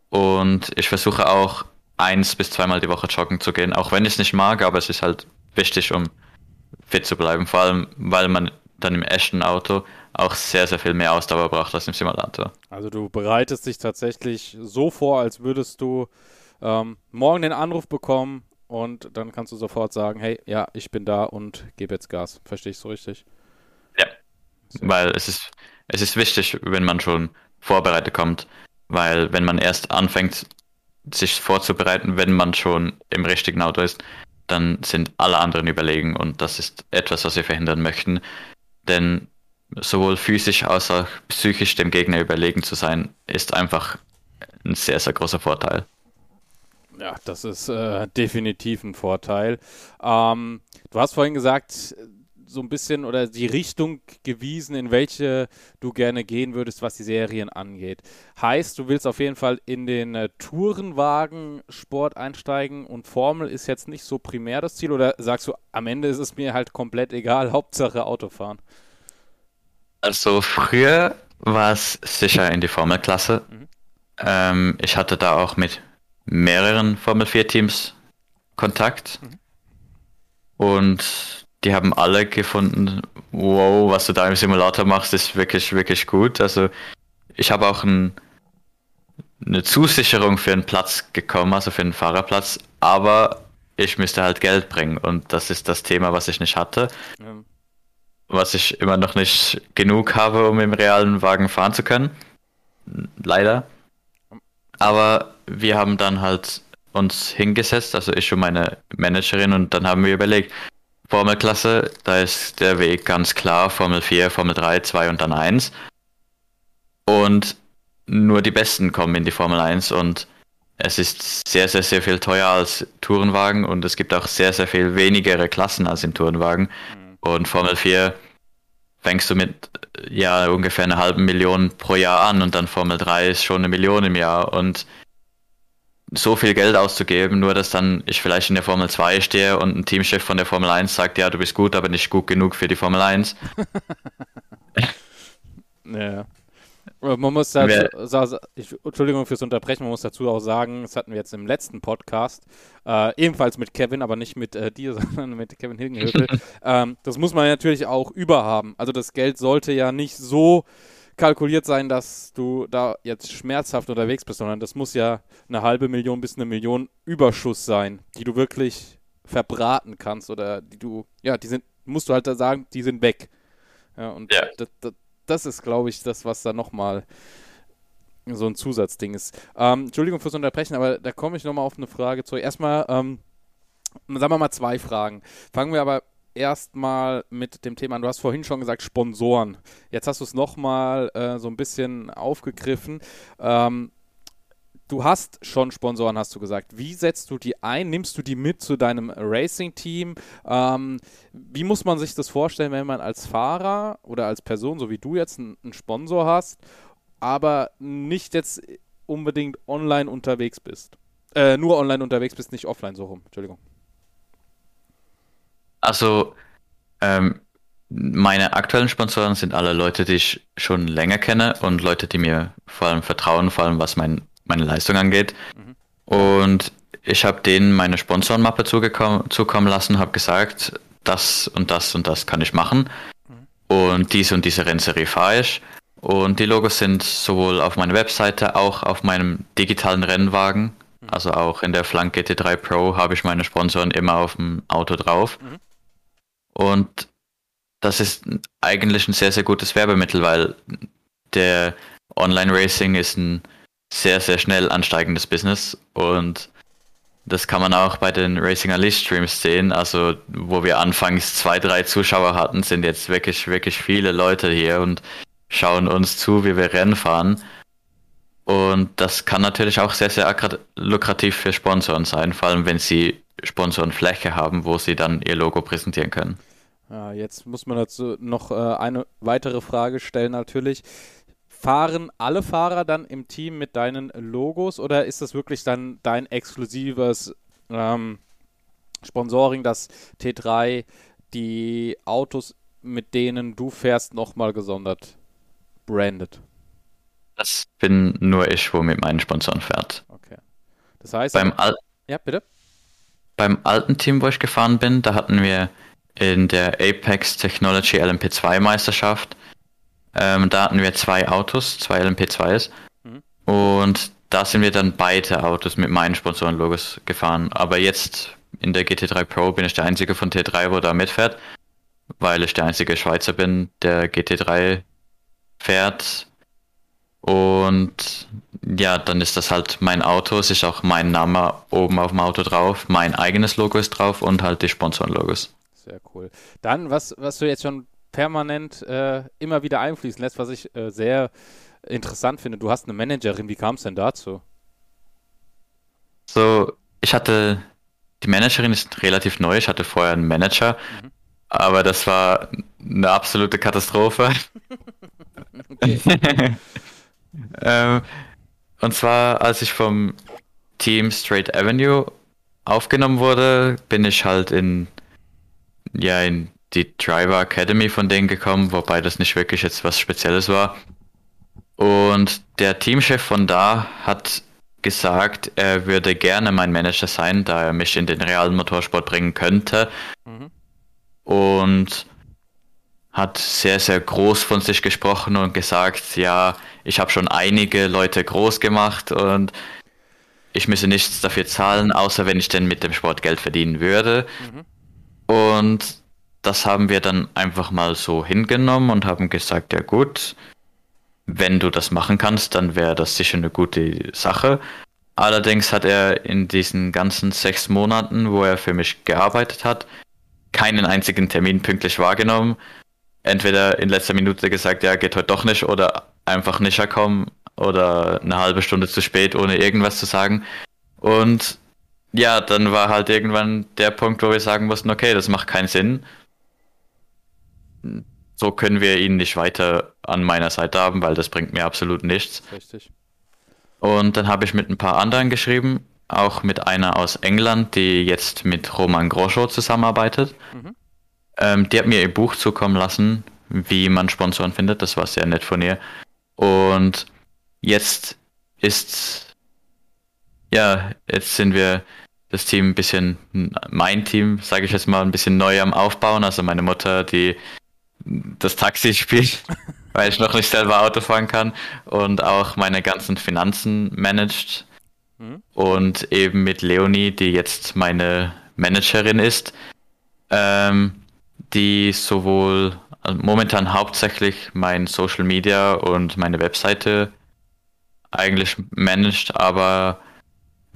Und ich versuche auch eins bis zweimal die Woche joggen zu gehen, auch wenn ich es nicht mag, aber es ist halt wichtig, um fit zu bleiben. Vor allem, weil man dann im echten Auto auch sehr, sehr viel mehr Ausdauer braucht als im Simulator. Also du bereitest dich tatsächlich so vor, als würdest du ähm, morgen den Anruf bekommen und dann kannst du sofort sagen, hey, ja, ich bin da und gebe jetzt Gas. Verstehe ich so richtig? Ja, sehr weil es ist, es ist wichtig, wenn man schon vorbereitet kommt, weil wenn man erst anfängt, sich vorzubereiten, wenn man schon im richtigen Auto ist, dann sind alle anderen überlegen und das ist etwas, was wir verhindern möchten. Denn sowohl physisch als auch psychisch dem Gegner überlegen zu sein, ist einfach ein sehr, sehr großer Vorteil. Ja, das ist äh, definitiv ein Vorteil. Ähm, du hast vorhin gesagt, so ein bisschen oder die Richtung gewiesen, in welche du gerne gehen würdest, was die Serien angeht. Heißt, du willst auf jeden Fall in den äh, Tourenwagen-Sport einsteigen und Formel ist jetzt nicht so primär das Ziel oder sagst du, am Ende ist es mir halt komplett egal, [LAUGHS] Hauptsache Autofahren? Also früher war es sicher in die Formelklasse. Mhm. Ähm, ich hatte da auch mit mehreren Formel 4 Teams Kontakt. Mhm. Und die haben alle gefunden, wow, was du da im Simulator machst, ist wirklich, wirklich gut. Also ich habe auch ein, eine Zusicherung für einen Platz gekommen, also für einen Fahrerplatz, aber ich müsste halt Geld bringen und das ist das Thema, was ich nicht hatte. Ja. Was ich immer noch nicht genug habe, um im realen Wagen fahren zu können. Leider. Aber wir haben dann halt uns hingesetzt, also ich und meine Managerin, und dann haben wir überlegt, Formelklasse, da ist der Weg ganz klar, Formel 4, Formel 3, 2 und dann 1. Und nur die Besten kommen in die Formel 1 und es ist sehr, sehr, sehr viel teurer als Tourenwagen und es gibt auch sehr, sehr viel wenigere Klassen als im Tourenwagen. Mhm. Und Formel 4 fängst du mit ja ungefähr einer halben Million pro Jahr an und dann Formel 3 ist schon eine Million im Jahr und so viel Geld auszugeben, nur dass dann ich vielleicht in der Formel 2 stehe und ein Teamchef von der Formel 1 sagt, ja, du bist gut, aber nicht gut genug für die Formel 1. [LAUGHS] ja. Man muss dazu, ich, Entschuldigung fürs Unterbrechen, man muss dazu auch sagen, das hatten wir jetzt im letzten Podcast, äh, ebenfalls mit Kevin, aber nicht mit äh, dir, [LAUGHS] sondern mit Kevin Hilgenhöfel. [LAUGHS] ähm, das muss man natürlich auch überhaben. Also das Geld sollte ja nicht so kalkuliert sein, dass du da jetzt schmerzhaft unterwegs bist, sondern das muss ja eine halbe Million bis eine Million Überschuss sein, die du wirklich verbraten kannst oder die du, ja, die sind, musst du halt da sagen, die sind weg. Ja, und ja. Das, das, das, ist, glaube ich, das, was da nochmal so ein Zusatzding ist. Ähm, Entschuldigung fürs Unterbrechen, aber da komme ich nochmal auf eine Frage zurück. Erstmal, ähm, sagen wir mal zwei Fragen. Fangen wir aber erstmal mit dem Thema, du hast vorhin schon gesagt, Sponsoren. Jetzt hast du es nochmal äh, so ein bisschen aufgegriffen. Ähm, du hast schon Sponsoren, hast du gesagt. Wie setzt du die ein? Nimmst du die mit zu deinem Racing-Team? Ähm, wie muss man sich das vorstellen, wenn man als Fahrer oder als Person, so wie du jetzt, einen, Sponsor hast, aber nicht jetzt unbedingt online unterwegs bist? Äh, nur online unterwegs bist, nicht offline, so rum. Entschuldigung. Also, ähm, meine aktuellen Sponsoren sind alle Leute, die ich schon länger kenne und Leute, die mir vor allem vertrauen, vor allem was mein, meine Leistung angeht. Mhm. Und ich habe denen meine Sponsorenmappe zukommen lassen, habe gesagt, das und das und das kann ich machen. Mhm. Und diese und diese Rennserie fahre ich. Und die Logos sind sowohl auf meiner Webseite, auch auf meinem digitalen Rennwagen, mhm. also auch in der Flank GT3 Pro habe ich meine Sponsoren immer auf dem Auto drauf. Mhm. Und das ist eigentlich ein sehr, sehr gutes Werbemittel, weil der Online-Racing ist ein sehr, sehr schnell ansteigendes Business und das kann man auch bei den Racing Unleashed Streams sehen. Also, wo wir anfangs zwei, drei Zuschauer hatten, sind jetzt wirklich, wirklich viele Leute hier und schauen uns zu, wie wir Rennen fahren. Und das kann natürlich auch sehr, sehr lukrativ für Sponsoren sein, vor allem wenn sie Sponsorenfläche haben, wo sie dann ihr Logo präsentieren können. Jetzt muss man dazu noch äh, eine weitere Frage stellen natürlich. Fahren alle Fahrer dann im Team mit deinen Logos oder ist das wirklich dann dein exklusives ähm, Sponsoring, dass T3 die Autos, mit denen du fährst, nochmal gesondert brandet? Das bin nur ich, wo mit meinen Sponsoren fährt. Okay. Das heißt. Beim Al ja, bitte? Beim alten Team, wo ich gefahren bin, da hatten wir in der Apex Technology LMP2 Meisterschaft. Ähm, da hatten wir zwei Autos, zwei LMP2s. Mhm. Und da sind wir dann beide Autos mit meinen Sponsorenlogos gefahren. Aber jetzt in der GT3 Pro bin ich der einzige von T3, wo da mitfährt, weil ich der einzige Schweizer bin, der GT3 fährt. Und ja, dann ist das halt mein Auto, es ist auch mein Name oben auf dem Auto drauf, mein eigenes Logo ist drauf und halt die Sponsorenlogos. Sehr cool. Dann, was, was du jetzt schon permanent äh, immer wieder einfließen lässt, was ich äh, sehr interessant finde, du hast eine Managerin, wie kam es denn dazu? so, ich hatte, die Managerin ist relativ neu, ich hatte vorher einen Manager, mhm. aber das war eine absolute Katastrophe. [LAUGHS] [LAUGHS] ähm, und zwar, als ich vom Team Straight Avenue aufgenommen wurde, bin ich halt in, ja, in die Driver Academy von denen gekommen, wobei das nicht wirklich jetzt was Spezielles war. Und der Teamchef von da hat gesagt, er würde gerne mein Manager sein, da er mich in den realen Motorsport bringen könnte. Mhm. Und hat sehr, sehr groß von sich gesprochen und gesagt, ja, ich habe schon einige Leute groß gemacht und ich müsse nichts dafür zahlen, außer wenn ich denn mit dem Sport Geld verdienen würde. Mhm. Und das haben wir dann einfach mal so hingenommen und haben gesagt, ja gut, wenn du das machen kannst, dann wäre das sicher eine gute Sache. Allerdings hat er in diesen ganzen sechs Monaten, wo er für mich gearbeitet hat, keinen einzigen Termin pünktlich wahrgenommen. Entweder in letzter Minute gesagt, ja, geht heute doch nicht, oder einfach nicht herkommen, oder eine halbe Stunde zu spät, ohne irgendwas zu sagen. Und ja, dann war halt irgendwann der Punkt, wo wir sagen mussten, okay, das macht keinen Sinn so können wir ihn nicht weiter an meiner Seite haben, weil das bringt mir absolut nichts. Richtig. Und dann habe ich mit ein paar anderen geschrieben, auch mit einer aus England, die jetzt mit Roman Groscho zusammenarbeitet. Mhm. Ähm, die hat mir ihr Buch zukommen lassen, wie man Sponsoren findet. Das war sehr nett von ihr. Und jetzt ist, ja, jetzt sind wir das Team ein bisschen, mein Team, sage ich jetzt mal, ein bisschen neu am Aufbauen. Also meine Mutter, die das Taxi spielt, [LAUGHS] weil ich noch nicht selber Auto fahren kann und auch meine ganzen Finanzen managt. Mhm. Und eben mit Leonie, die jetzt meine Managerin ist, ähm, die sowohl also momentan hauptsächlich mein Social Media und meine Webseite eigentlich managt, aber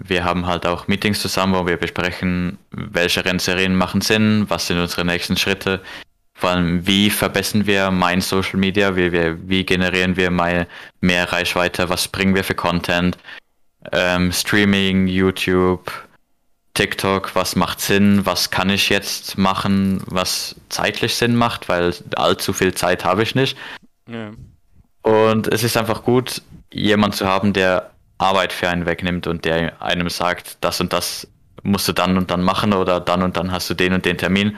wir haben halt auch Meetings zusammen, wo wir besprechen, welche Rennserien machen Sinn, was sind unsere nächsten Schritte, vor allem, wie verbessern wir mein Social Media? Wie, wie, wie generieren wir mal mehr Reichweite? Was bringen wir für Content? Ähm, Streaming, YouTube, TikTok, was macht Sinn? Was kann ich jetzt machen, was zeitlich Sinn macht? Weil allzu viel Zeit habe ich nicht. Ja. Und es ist einfach gut, jemand zu haben, der Arbeit für einen wegnimmt und der einem sagt, das und das musst du dann und dann machen oder dann und dann hast du den und den Termin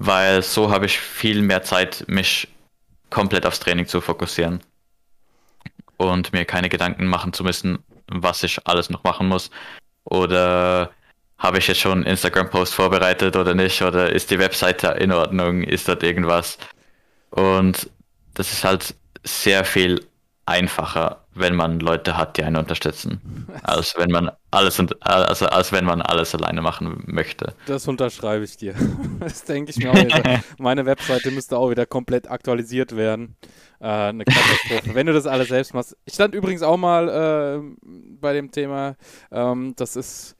weil so habe ich viel mehr Zeit, mich komplett aufs Training zu fokussieren und mir keine Gedanken machen zu müssen, was ich alles noch machen muss. Oder habe ich jetzt schon einen Instagram-Post vorbereitet oder nicht? Oder ist die Webseite in Ordnung? Ist dort irgendwas? Und das ist halt sehr viel einfacher, wenn man Leute hat, die einen unterstützen, als wenn man alles also als wenn man alles alleine machen möchte. Das unterschreibe ich dir. [LAUGHS] Das denke ich mir auch wieder. [LAUGHS] Meine Webseite müsste auch wieder komplett aktualisiert werden. Äh, eine Katastrophe. wenn du das alles selbst machst. Ich stand übrigens auch mal äh, bei dem Thema. Ähm, das ist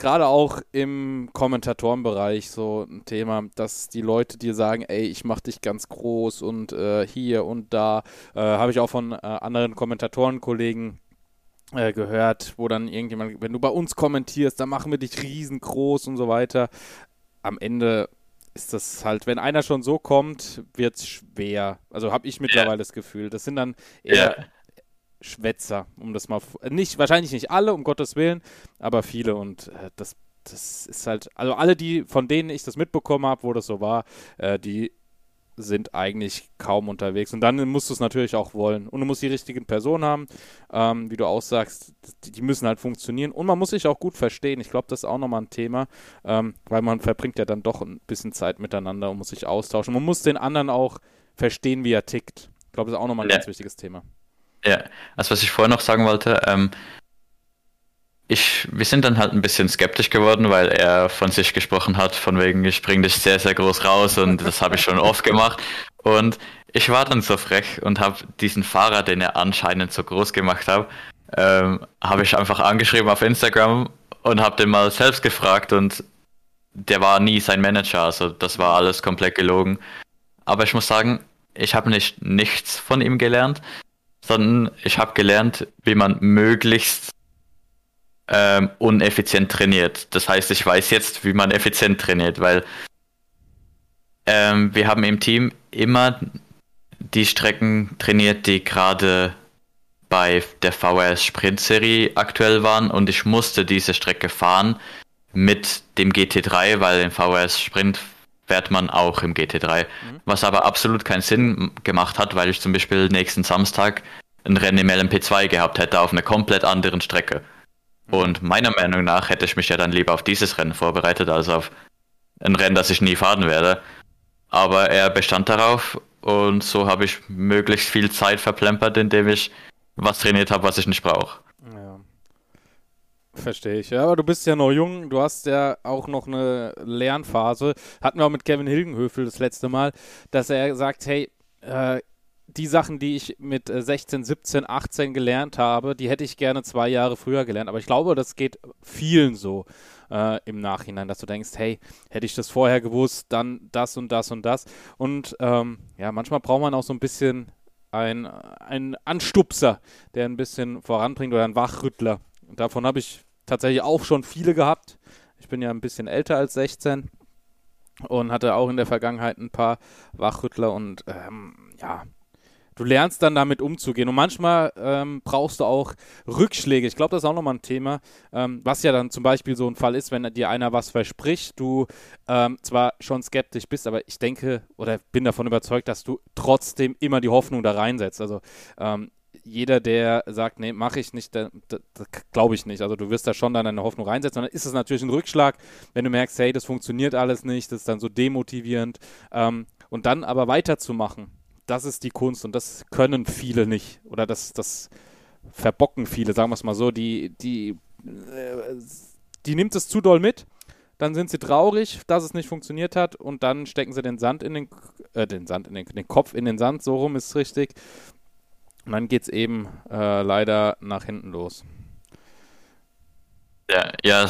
gerade auch im Kommentatorenbereich so ein Thema, dass die Leute dir sagen, ey, ich mach dich ganz groß und äh, hier und da. Äh, Habe ich auch von äh, anderen Kommentatorenkollegen äh, gehört, wo dann irgendjemand, wenn du bei uns kommentierst, dann machen wir dich riesengroß und so weiter. Am Ende ist das halt, wenn einer schon so kommt, wird es schwer. Also habe ich mittlerweile ja. das Gefühl. Das sind dann eher ja. Schwätzer, um das mal nicht wahrscheinlich nicht alle um Gottes willen, aber viele und äh, das das ist halt also alle die von denen ich das mitbekommen habe, wo das so war, äh, die sind eigentlich kaum unterwegs und dann musst du es natürlich auch wollen und du musst die richtigen Personen haben, ähm, wie du auch sagst, die, die, müssen halt funktionieren und man muss sich auch gut verstehen. Ich glaube, das ist auch nochmal ein Thema, ähm, weil man verbringt ja dann doch ein bisschen Zeit miteinander und muss sich austauschen. Man muss den anderen auch verstehen, wie er tickt. Ich glaube, das ist auch nochmal ein ja. ganz wichtiges Thema. Ja, also was ich vorher noch sagen wollte, ähm, ich, wir sind dann halt ein bisschen skeptisch geworden, weil er von sich gesprochen hat, von wegen, ich bringe dich sehr, sehr groß raus und das habe ich schon oft gemacht. Und ich war dann so frech und habe diesen Fahrer, den er anscheinend so groß gemacht hat, ähm, habe ich einfach angeschrieben auf Instagram und habe den mal selbst gefragt und der war nie sein Manager, also das war alles komplett gelogen. Aber ich muss sagen, ich habe nicht nichts von ihm gelernt sondern ich habe gelernt, wie man möglichst ähm, uneffizient trainiert. Das heißt, ich weiß jetzt, wie man effizient trainiert, weil ähm, wir haben im Team immer die Strecken trainiert, die gerade bei der VRS Sprint Serie aktuell waren und ich musste diese Strecke fahren mit dem GT3, weil im VRS Sprint fährt man auch im GT3. Mhm. Was aber absolut keinen Sinn gemacht hat, weil ich zum Beispiel nächsten Samstag ein Rennen im LMP2 gehabt hätte auf einer komplett anderen Strecke. Mhm. Und meiner Meinung nach hätte ich mich ja dann lieber auf dieses Rennen vorbereitet, als auf ein Rennen, das ich nie fahren werde. Aber er bestand darauf und so habe ich möglichst viel Zeit verplempert, indem ich was trainiert habe, was ich nicht brauche. Verstehe ich. Ja, aber du bist ja noch jung, du hast ja auch noch eine Lernphase. Hatten wir auch mit Kevin Hilgenhöfel das letzte Mal, dass er sagt, hey, äh, die Sachen, die ich mit 16, 17, 18 gelernt habe, die hätte ich gerne zwei Jahre früher gelernt. Aber ich glaube, das geht vielen so äh, im Nachhinein, dass du denkst, hey, hätte ich das vorher gewusst, dann das und das und das. Und ähm, ja, manchmal braucht man auch so ein bisschen ein, ein Anstupser, der ein bisschen voranbringt oder ein Wachrüttler. Und davon habe ich tatsächlich auch schon viele gehabt. Ich bin ja ein bisschen älter als 16 und hatte auch in der Vergangenheit ein paar Wachrüttler und ähm, ja, du lernst dann damit umzugehen. Und manchmal ähm, brauchst du auch Rückschläge. Ich glaube, das ist auch nochmal ein Thema, ähm, was ja dann zum Beispiel so ein Fall ist, wenn dir einer was verspricht, du ähm, zwar schon skeptisch bist, aber ich denke oder bin davon überzeugt, dass du trotzdem immer die Hoffnung da reinsetzt. Also ähm, jeder, der sagt, nee, mache ich nicht, das glaube ich nicht. Also du wirst da schon dann deine Hoffnung reinsetzen. Und dann ist es natürlich ein Rückschlag, wenn du merkst, hey, das funktioniert alles nicht, das ist dann so demotivierend. Ähm, und dann aber weiterzumachen das ist die Kunst und das können viele nicht. Oder das, das verbocken viele, sagen wir es mal so. Die, die, äh, die nimmt es zu doll mit, dann sind sie traurig, dass es nicht funktioniert hat und dann stecken sie den Sand in den, äh, den Sand in den, den Kopf in den Sand, so rum ist es richtig. Und dann geht es eben äh, leider nach hinten los. Ja, ja,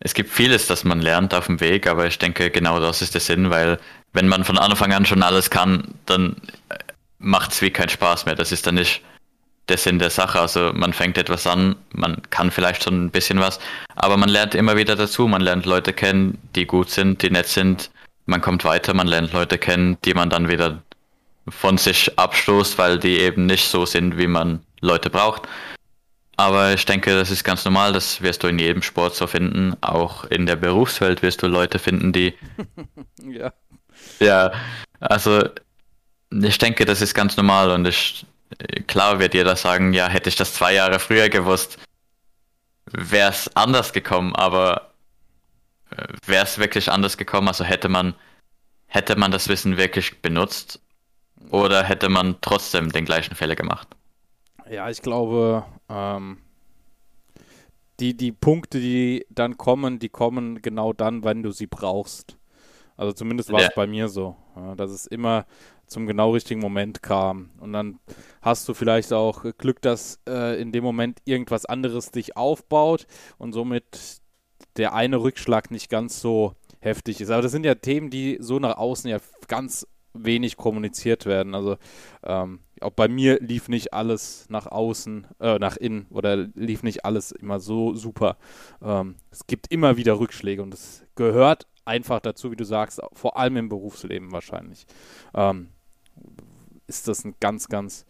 es gibt vieles, das man lernt auf dem Weg, aber ich denke, genau das ist der Sinn, weil wenn man von Anfang an schon alles kann, dann macht es wie keinen Spaß mehr. Das ist dann nicht der Sinn der Sache. Also man fängt etwas an, man kann vielleicht schon ein bisschen was, aber man lernt immer wieder dazu. Man lernt Leute kennen, die gut sind, die nett sind. Man kommt weiter, man lernt Leute kennen, die man dann wieder von sich abstoßt, weil die eben nicht so sind, wie man Leute braucht. Aber ich denke, das ist ganz normal, das wirst du in jedem Sport so finden. Auch in der Berufswelt wirst du Leute finden, die. [LAUGHS] ja. Ja, also ich denke, das ist ganz normal und ich, klar wird jeder sagen, ja, hätte ich das zwei Jahre früher gewusst, wäre es anders gekommen, aber äh, wäre es wirklich anders gekommen, also hätte man, hätte man das Wissen wirklich benutzt oder hätte man trotzdem den gleichen Fehler gemacht? Ja, ich glaube, ähm, die, die Punkte, die dann kommen, die kommen genau dann, wenn du sie brauchst. Also zumindest war es ja. bei mir so, ja, dass es immer zum genau richtigen Moment kam. Und dann hast du vielleicht auch Glück, dass äh, in dem Moment irgendwas anderes dich aufbaut und somit der eine Rückschlag nicht ganz so heftig ist. Aber das sind ja Themen, die so nach außen ja ganz wenig kommuniziert werden. Also ähm, auch bei mir lief nicht alles nach außen, äh, nach innen oder lief nicht alles immer so super. Ähm, es gibt immer wieder Rückschläge und es gehört einfach dazu, wie du sagst, vor allem im Berufsleben wahrscheinlich. Ähm, ist das ein ganz, ganz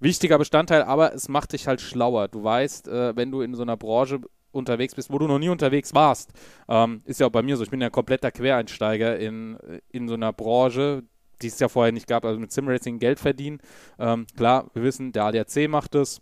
wichtiger Bestandteil, aber es macht dich halt schlauer. Du weißt, äh, wenn du in so einer Branche unterwegs bist, wo du noch nie unterwegs warst. Ähm, ist ja auch bei mir so. Ich bin ja ein kompletter Quereinsteiger in, in so einer Branche, die es ja vorher nicht gab, also mit Simracing Geld verdienen. Ähm, klar, wir wissen, der ADAC macht es.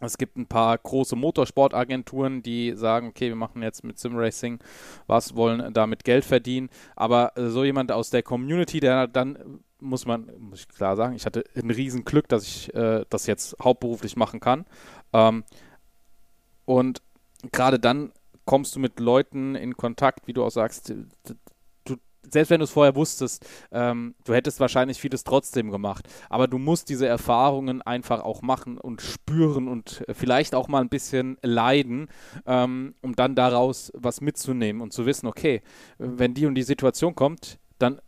Es gibt ein paar große Motorsportagenturen, die sagen, okay, wir machen jetzt mit Simracing was, wollen damit Geld verdienen. Aber äh, so jemand aus der Community, der dann, muss man, muss ich klar sagen, ich hatte ein riesen Glück, dass ich äh, das jetzt hauptberuflich machen kann. Ähm, und gerade dann kommst du mit Leuten in Kontakt, wie du auch sagst, selbst wenn du es vorher wusstest, ähm, du hättest wahrscheinlich vieles trotzdem gemacht. Aber du musst diese Erfahrungen einfach auch machen und spüren und vielleicht auch mal ein bisschen leiden, ähm, um dann daraus was mitzunehmen und zu wissen, okay, wenn die und die Situation kommt, dann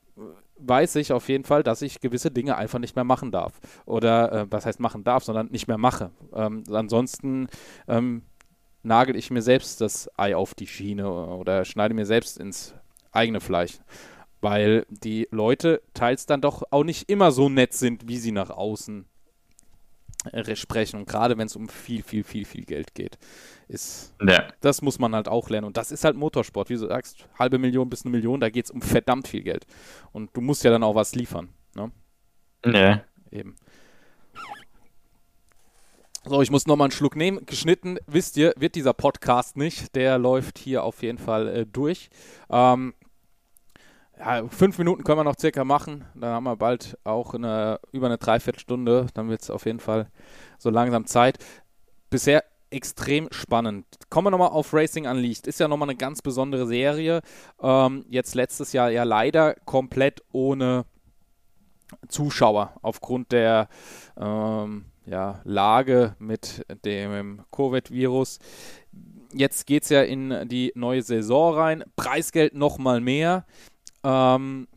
weiß ich auf jeden Fall, dass ich gewisse Dinge einfach nicht mehr machen darf. Oder äh, was heißt machen darf, sondern nicht mehr mache. Ähm, ansonsten ähm, nagel ich mir selbst das Ei auf die Schiene oder schneide mir selbst ins eigene Fleisch. Weil die Leute teils dann doch auch nicht immer so nett sind, wie sie nach außen äh, sprechen. Und gerade wenn es um viel, viel, viel, viel Geld geht, ist ja. das muss man halt auch lernen. Und das ist halt Motorsport. Wie du sagst, halbe Million bis eine Million, da geht es um verdammt viel Geld. Und du musst ja dann auch was liefern. Ne? Ja. Eben. So, ich muss nochmal einen Schluck nehmen. Geschnitten, wisst ihr, wird dieser Podcast nicht. Der läuft hier auf jeden Fall äh, durch. Ähm, ja, fünf Minuten können wir noch circa machen. Dann haben wir bald auch eine, über eine Dreiviertelstunde. Dann wird es auf jeden Fall so langsam Zeit. Bisher extrem spannend. Kommen wir nochmal auf Racing Unleashed. Ist ja nochmal eine ganz besondere Serie. Ähm, jetzt letztes Jahr ja leider komplett ohne Zuschauer aufgrund der ähm, ja, Lage mit dem Covid-Virus. Jetzt geht es ja in die neue Saison rein. Preisgeld nochmal mehr. Ähm,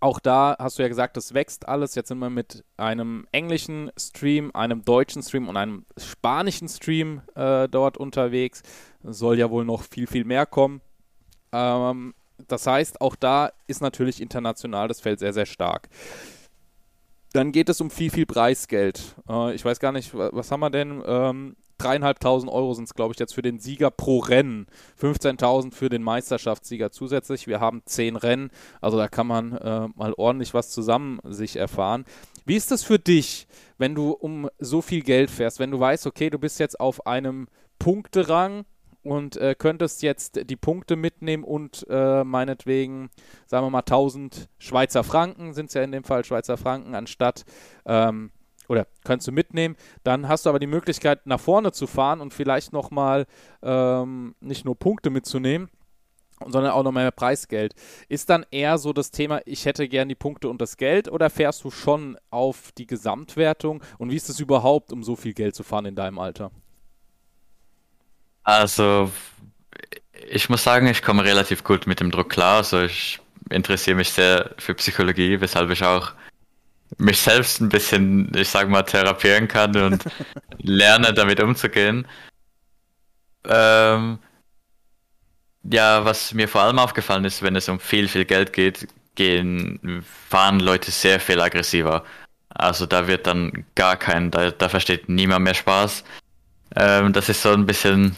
auch da hast du ja gesagt, das wächst alles. Jetzt sind wir mit einem englischen Stream, einem deutschen Stream und einem spanischen Stream äh, dort unterwegs. Soll ja wohl noch viel, viel mehr kommen. Ähm, das heißt, auch da ist natürlich international das Feld sehr, sehr stark. Dann geht es um viel, viel Preisgeld. Äh, ich weiß gar nicht, was haben wir denn? Ähm, dreieinhalbtausend Euro sind es, glaube ich, jetzt für den Sieger pro Rennen. 15.000 für den Meisterschaftssieger zusätzlich. Wir haben zehn Rennen, also da kann man äh, mal ordentlich was zusammen sich erfahren. Wie ist das für dich, wenn du um so viel Geld fährst, wenn du weißt, okay, du bist jetzt auf einem Punkterang und äh, könntest jetzt die Punkte mitnehmen und äh, meinetwegen, sagen wir mal, 1000 Schweizer Franken, sind es ja in dem Fall Schweizer Franken, anstatt, ähm, oder könntest du mitnehmen, dann hast du aber die Möglichkeit, nach vorne zu fahren und vielleicht nochmal ähm, nicht nur Punkte mitzunehmen, sondern auch noch mehr Preisgeld. Ist dann eher so das Thema, ich hätte gern die Punkte und das Geld oder fährst du schon auf die Gesamtwertung und wie ist es überhaupt, um so viel Geld zu fahren in deinem Alter? Also, ich muss sagen, ich komme relativ gut mit dem Druck klar. Also, ich interessiere mich sehr für Psychologie, weshalb ich auch mich selbst ein bisschen, ich sage mal, therapieren kann und [LAUGHS] lerne, damit umzugehen. Ähm, ja, was mir vor allem aufgefallen ist, wenn es um viel, viel Geld geht, gehen, fahren Leute sehr viel aggressiver. Also da wird dann gar kein, da, da versteht niemand mehr Spaß. Ähm, das ist so ein bisschen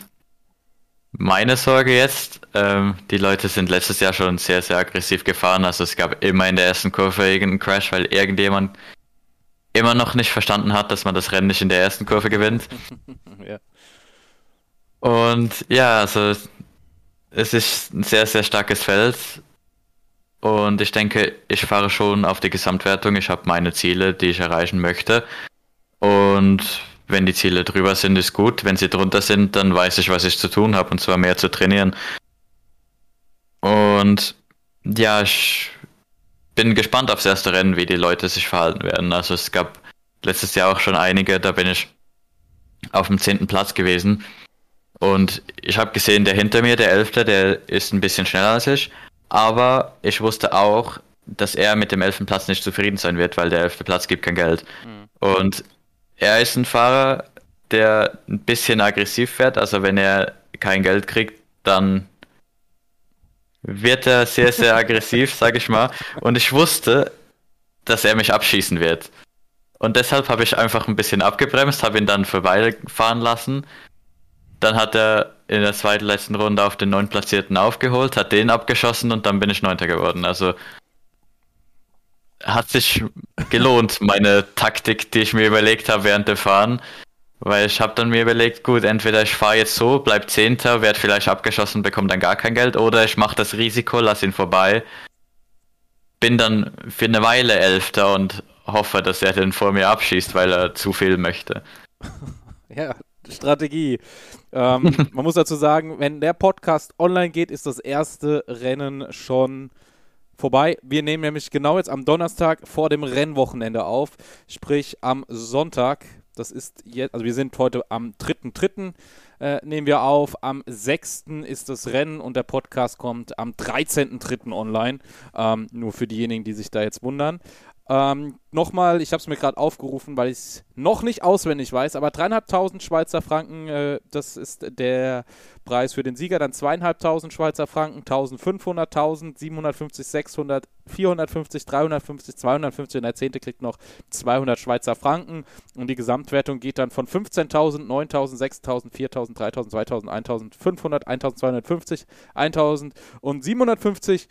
meine Sorge jetzt, ähm, die Leute sind letztes Jahr schon sehr, sehr aggressiv gefahren. Also es gab immer in der ersten Kurve irgendeinen Crash, weil irgendjemand immer noch nicht verstanden hat, dass man das Rennen nicht in der ersten Kurve gewinnt. [LAUGHS] ja. Und ja, also es ist ein sehr, sehr starkes Feld. Und ich denke, ich fahre schon auf die Gesamtwertung. Ich habe meine Ziele, die ich erreichen möchte. Und wenn die Ziele drüber sind, ist gut. Wenn sie drunter sind, dann weiß ich, was ich zu tun habe, und zwar mehr zu trainieren. Und ja, ich bin gespannt aufs erste Rennen, wie die Leute sich verhalten werden. Also es gab letztes Jahr auch schon einige, da bin ich auf dem zehnten Platz gewesen. Und ich habe gesehen, der hinter mir, der Elfte, der ist ein bisschen schneller als ich. Aber ich wusste auch, dass er mit dem elften Platz nicht zufrieden sein wird, weil der elfte Platz gibt kein Geld. Mhm. Und er ist ein Fahrer, der ein bisschen aggressiv fährt. Also wenn er kein Geld kriegt, dann wird er sehr, sehr aggressiv, [LAUGHS] sag ich mal. Und ich wusste, dass er mich abschießen wird. Und deshalb habe ich einfach ein bisschen abgebremst, habe ihn dann vorbeifahren lassen. Dann hat er in der zweiten letzten Runde auf den neun Platzierten aufgeholt, hat den abgeschossen und dann bin ich Neunter geworden. Also hat sich gelohnt, meine Taktik, die ich mir überlegt habe während der Fahren. Weil ich habe dann mir überlegt, gut, entweder ich fahre jetzt so, bleib Zehnter, werde vielleicht abgeschossen, bekomme dann gar kein Geld, oder ich mache das Risiko, lass ihn vorbei, bin dann für eine Weile Elfter und hoffe, dass er den vor mir abschießt, weil er zu viel möchte. [LAUGHS] ja, Strategie. Ähm, [LAUGHS] man muss dazu sagen, wenn der Podcast online geht, ist das erste Rennen schon vorbei. Wir nehmen nämlich genau jetzt am Donnerstag vor dem Rennwochenende auf, sprich am Sonntag. Das ist jetzt, also wir sind heute am 3.3. Äh, nehmen wir auf. Am 6. ist das Rennen und der Podcast kommt am 13.3. online. Ähm, nur für diejenigen, die sich da jetzt wundern. Ähm, Nochmal, ich habe es mir gerade aufgerufen, weil ich es noch nicht auswendig weiß, aber dreieinhalbtausend Schweizer Franken, äh, das ist der Preis für den Sieger. Dann zweieinhalbtausend Schweizer Franken, 1500, 1000, 750, 600, 450, 350, 250 und der Zehnte kriegt noch 200 Schweizer Franken und die Gesamtwertung geht dann von 15.000, 9.000, 6.000, 4.000, 3.000, 2.000, 1.500, 1.250, 1.000 und 750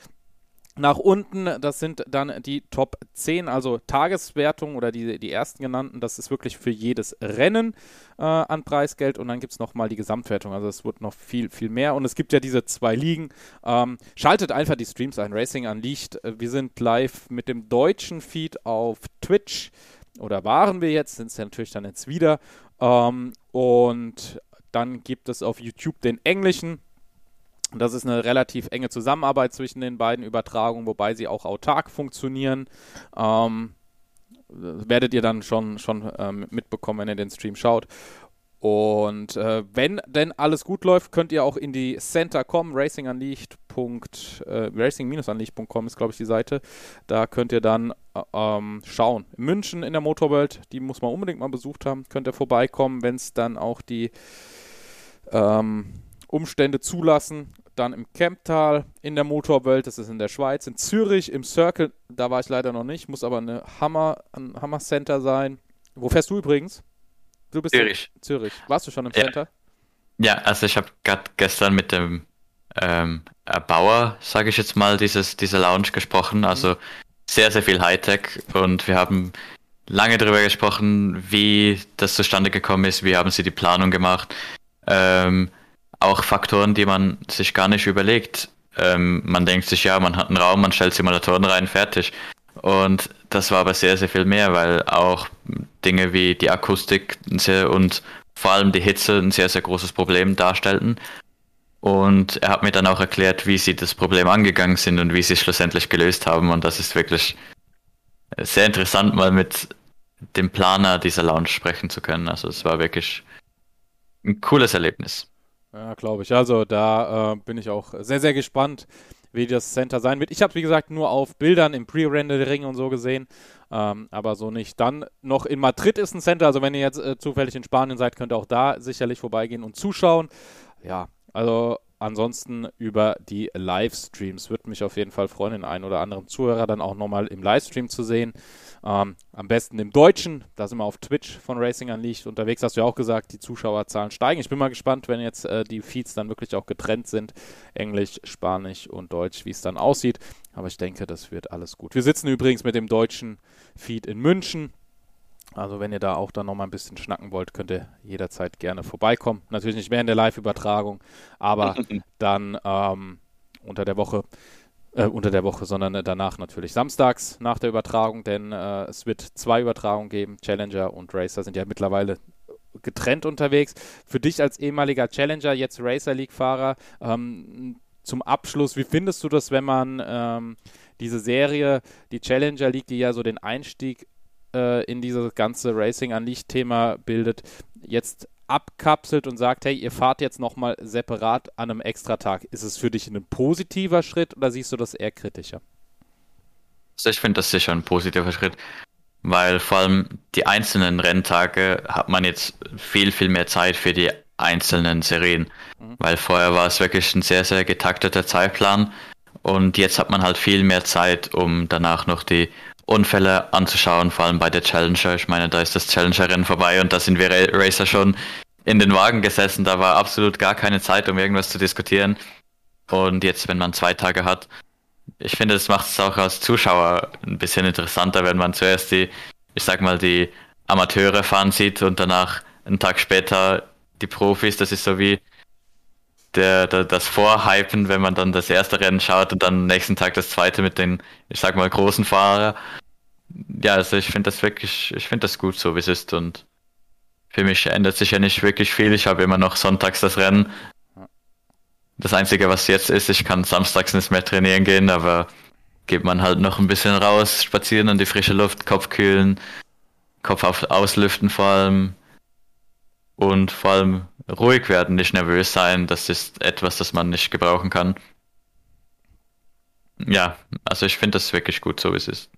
nach unten, das sind dann die Top 10, also Tageswertung oder die, die ersten genannten. Das ist wirklich für jedes Rennen äh, an Preisgeld. Und dann gibt es nochmal die Gesamtwertung. Also es wird noch viel, viel mehr. Und es gibt ja diese zwei Ligen. Ähm, schaltet einfach die Streams ein. Racing Unleashed. Äh, wir sind live mit dem deutschen Feed auf Twitch. Oder waren wir jetzt, sind es ja natürlich dann jetzt wieder. Ähm, und dann gibt es auf YouTube den englischen. Das ist eine relativ enge Zusammenarbeit zwischen den beiden Übertragungen, wobei sie auch autark funktionieren. Ähm, werdet ihr dann schon, schon ähm, mitbekommen, wenn ihr den Stream schaut. Und äh, wenn denn alles gut läuft, könnt ihr auch in die Center kommen, racingunleashed. Äh, racing-unleashed.com ist, glaube ich, die Seite. Da könnt ihr dann äh, ähm, schauen. München in der Motorwelt, die muss man unbedingt mal besucht haben. Könnt ihr vorbeikommen, wenn es dann auch die ähm, Umstände zulassen. Dann im Kemptal, in der Motorwelt, das ist in der Schweiz, in Zürich, im Circle, da war ich leider noch nicht, muss aber eine Hammer, ein Hammer Center sein. Wo fährst du übrigens? Du bist Zürich. In Zürich. Warst du schon im ja. Center? Ja, also ich habe gerade gestern mit dem ähm, Erbauer, sage ich jetzt mal, dieses, dieser Lounge gesprochen. Also mhm. sehr, sehr viel Hightech und wir haben lange darüber gesprochen, wie das zustande gekommen ist, wie haben sie die Planung gemacht. Ähm, auch Faktoren, die man sich gar nicht überlegt. Ähm, man denkt sich, ja, man hat einen Raum, man stellt Simulatoren rein, fertig. Und das war aber sehr, sehr viel mehr, weil auch Dinge wie die Akustik und vor allem die Hitze ein sehr, sehr großes Problem darstellten. Und er hat mir dann auch erklärt, wie sie das Problem angegangen sind und wie sie es schlussendlich gelöst haben. Und das ist wirklich sehr interessant, mal mit dem Planer dieser Lounge sprechen zu können. Also es war wirklich ein cooles Erlebnis. Ja, glaube ich. Also da äh, bin ich auch sehr, sehr gespannt, wie das Center sein wird. Ich habe es, wie gesagt, nur auf Bildern im Pre-Rendering und so gesehen, ähm, aber so nicht. Dann noch in Madrid ist ein Center, also wenn ihr jetzt äh, zufällig in Spanien seid, könnt ihr auch da sicherlich vorbeigehen und zuschauen. Ja, also ansonsten über die Livestreams. Würde mich auf jeden Fall freuen, den einen oder anderen Zuhörer dann auch nochmal im Livestream zu sehen. Ähm, am besten im Deutschen, da sind wir auf Twitch von Racing Unleashed unterwegs, hast du ja auch gesagt, die Zuschauerzahlen steigen. Ich bin mal gespannt, wenn jetzt äh, die Feeds dann wirklich auch getrennt sind, Englisch, Spanisch und Deutsch, wie es dann aussieht. Aber ich denke, das wird alles gut. Wir sitzen übrigens mit dem deutschen Feed in München. Also wenn ihr da auch dann nochmal ein bisschen schnacken wollt, könnt ihr jederzeit gerne vorbeikommen. Natürlich nicht mehr in der Live-Übertragung, aber [LAUGHS] dann ähm, unter der Woche äh, unter der Woche, sondern äh, danach natürlich samstags nach der Übertragung, denn äh, es wird zwei Übertragungen geben. Challenger und Racer sind ja mittlerweile getrennt unterwegs. Für dich als ehemaliger Challenger, jetzt Racer League-Fahrer, ähm, zum Abschluss, wie findest du das, wenn man ähm, diese Serie, die Challenger League, die ja so den Einstieg äh, in dieses ganze Racing an Licht-Thema bildet, jetzt abkapselt und sagt, hey, ihr fahrt jetzt nochmal separat an einem Extratag. Ist es für dich ein positiver Schritt oder siehst du das eher kritischer? Also ich finde das sicher ein positiver Schritt, weil vor allem die einzelnen Renntage hat man jetzt viel, viel mehr Zeit für die einzelnen Serien, mhm. weil vorher war es wirklich ein sehr, sehr getakteter Zeitplan und jetzt hat man halt viel mehr Zeit, um danach noch die Unfälle anzuschauen, vor allem bei der Challenger. Ich meine, da ist das Challenger-Rennen vorbei und da sind wir Racer schon in den Wagen gesessen. Da war absolut gar keine Zeit, um irgendwas zu diskutieren. Und jetzt, wenn man zwei Tage hat, ich finde, das macht es auch als Zuschauer ein bisschen interessanter, wenn man zuerst die, ich sag mal, die Amateure fahren sieht und danach einen Tag später die Profis. Das ist so wie der, der, das Vorhypen, wenn man dann das erste Rennen schaut und dann am nächsten Tag das zweite mit den, ich sag mal, großen Fahrern. Ja, also ich finde das wirklich, ich finde das gut so, wie es ist und für mich ändert sich ja nicht wirklich viel. Ich habe immer noch sonntags das Rennen. Das Einzige, was jetzt ist, ich kann samstags nicht mehr trainieren gehen, aber geht man halt noch ein bisschen raus, spazieren an die frische Luft, Kopf kühlen, Kopf auf, auslüften vor allem und vor allem ruhig werden, nicht nervös sein. Das ist etwas, das man nicht gebrauchen kann. Ja, also ich finde das wirklich gut, so wie es ist.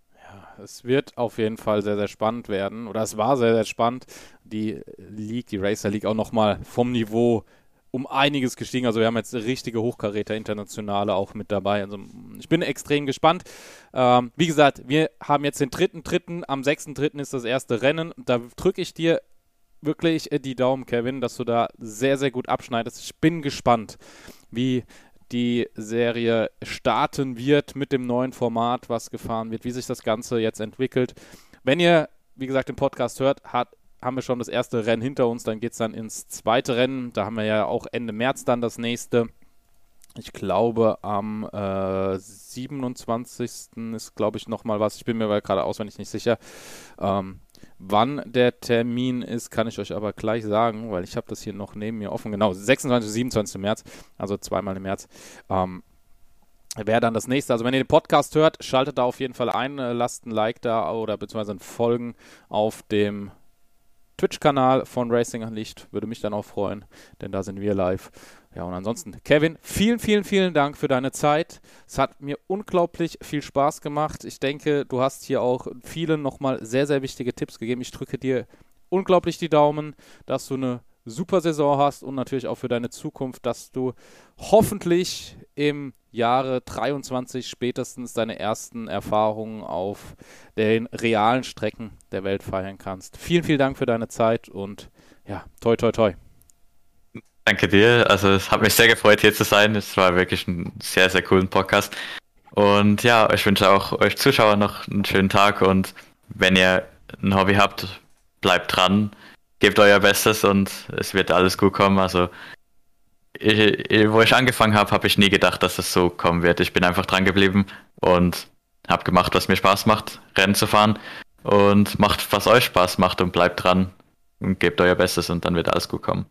Es wird auf jeden Fall sehr, sehr spannend werden. Oder es war sehr, sehr spannend. Die League, die Racer League auch nochmal vom Niveau um einiges gestiegen. Also wir haben jetzt richtige Hochkaräter internationale auch mit dabei. Also ich bin extrem gespannt. Ähm, wie gesagt, wir haben jetzt den dritten, dritten, am sechsten dritten ist das erste Rennen. Da drücke ich dir wirklich die Daumen, Kevin, dass du da sehr, sehr gut abschneidest. Ich bin gespannt, wie die Serie starten wird mit dem neuen Format, was gefahren wird, wie sich das Ganze jetzt entwickelt. Wenn ihr, wie gesagt, den Podcast hört, hat, haben wir schon das erste Rennen hinter uns, dann geht es dann ins zweite Rennen. Da haben wir ja auch Ende März dann das nächste. Ich glaube, am äh, 27. ist, glaube ich, nochmal was. Ich bin mir gerade auswendig nicht sicher. Ähm, Wann der Termin ist, kann ich euch aber gleich sagen, weil ich habe das hier noch neben mir offen. Genau, 26. 27. März, also zweimal im März. Ähm, Wäre dann das nächste. Also wenn ihr den Podcast hört, schaltet da auf jeden Fall ein, äh, lasst ein Like da oder beziehungsweise ein Folgen auf dem Twitch-Kanal von Racing an Licht. Würde mich dann auch freuen, denn da sind wir live. Ja, und ansonsten, Kevin, vielen, vielen, vielen Dank für deine Zeit. Es hat mir unglaublich viel Spaß gemacht. Ich denke, du hast hier auch vielen nochmal sehr, sehr wichtige Tipps gegeben. Ich drücke dir unglaublich die Daumen, dass du eine super Saison hast und natürlich auch für deine Zukunft, dass du hoffentlich im Jahre 23 spätestens deine ersten Erfahrungen auf den realen Strecken der Welt feiern kannst. Vielen, vielen Dank für deine Zeit und ja, toi, toi, toi. Danke dir. Also es hat mich sehr gefreut, hier zu sein. Es war wirklich ein sehr, sehr cooler Podcast. Und ja, ich wünsche auch euch Zuschauer noch einen schönen Tag und wenn ihr ein Hobby habt, bleibt dran, gebt euer Bestes und es wird alles gut kommen. Also ich, wo ich angefangen habe, habe ich nie gedacht, dass es so kommen wird. Ich bin einfach dran geblieben und habe gemacht, was mir Spaß macht, Rennen zu fahren und macht, was euch Spaß macht und bleibt dran und gebt euer Bestes und dann wird alles gut kommen.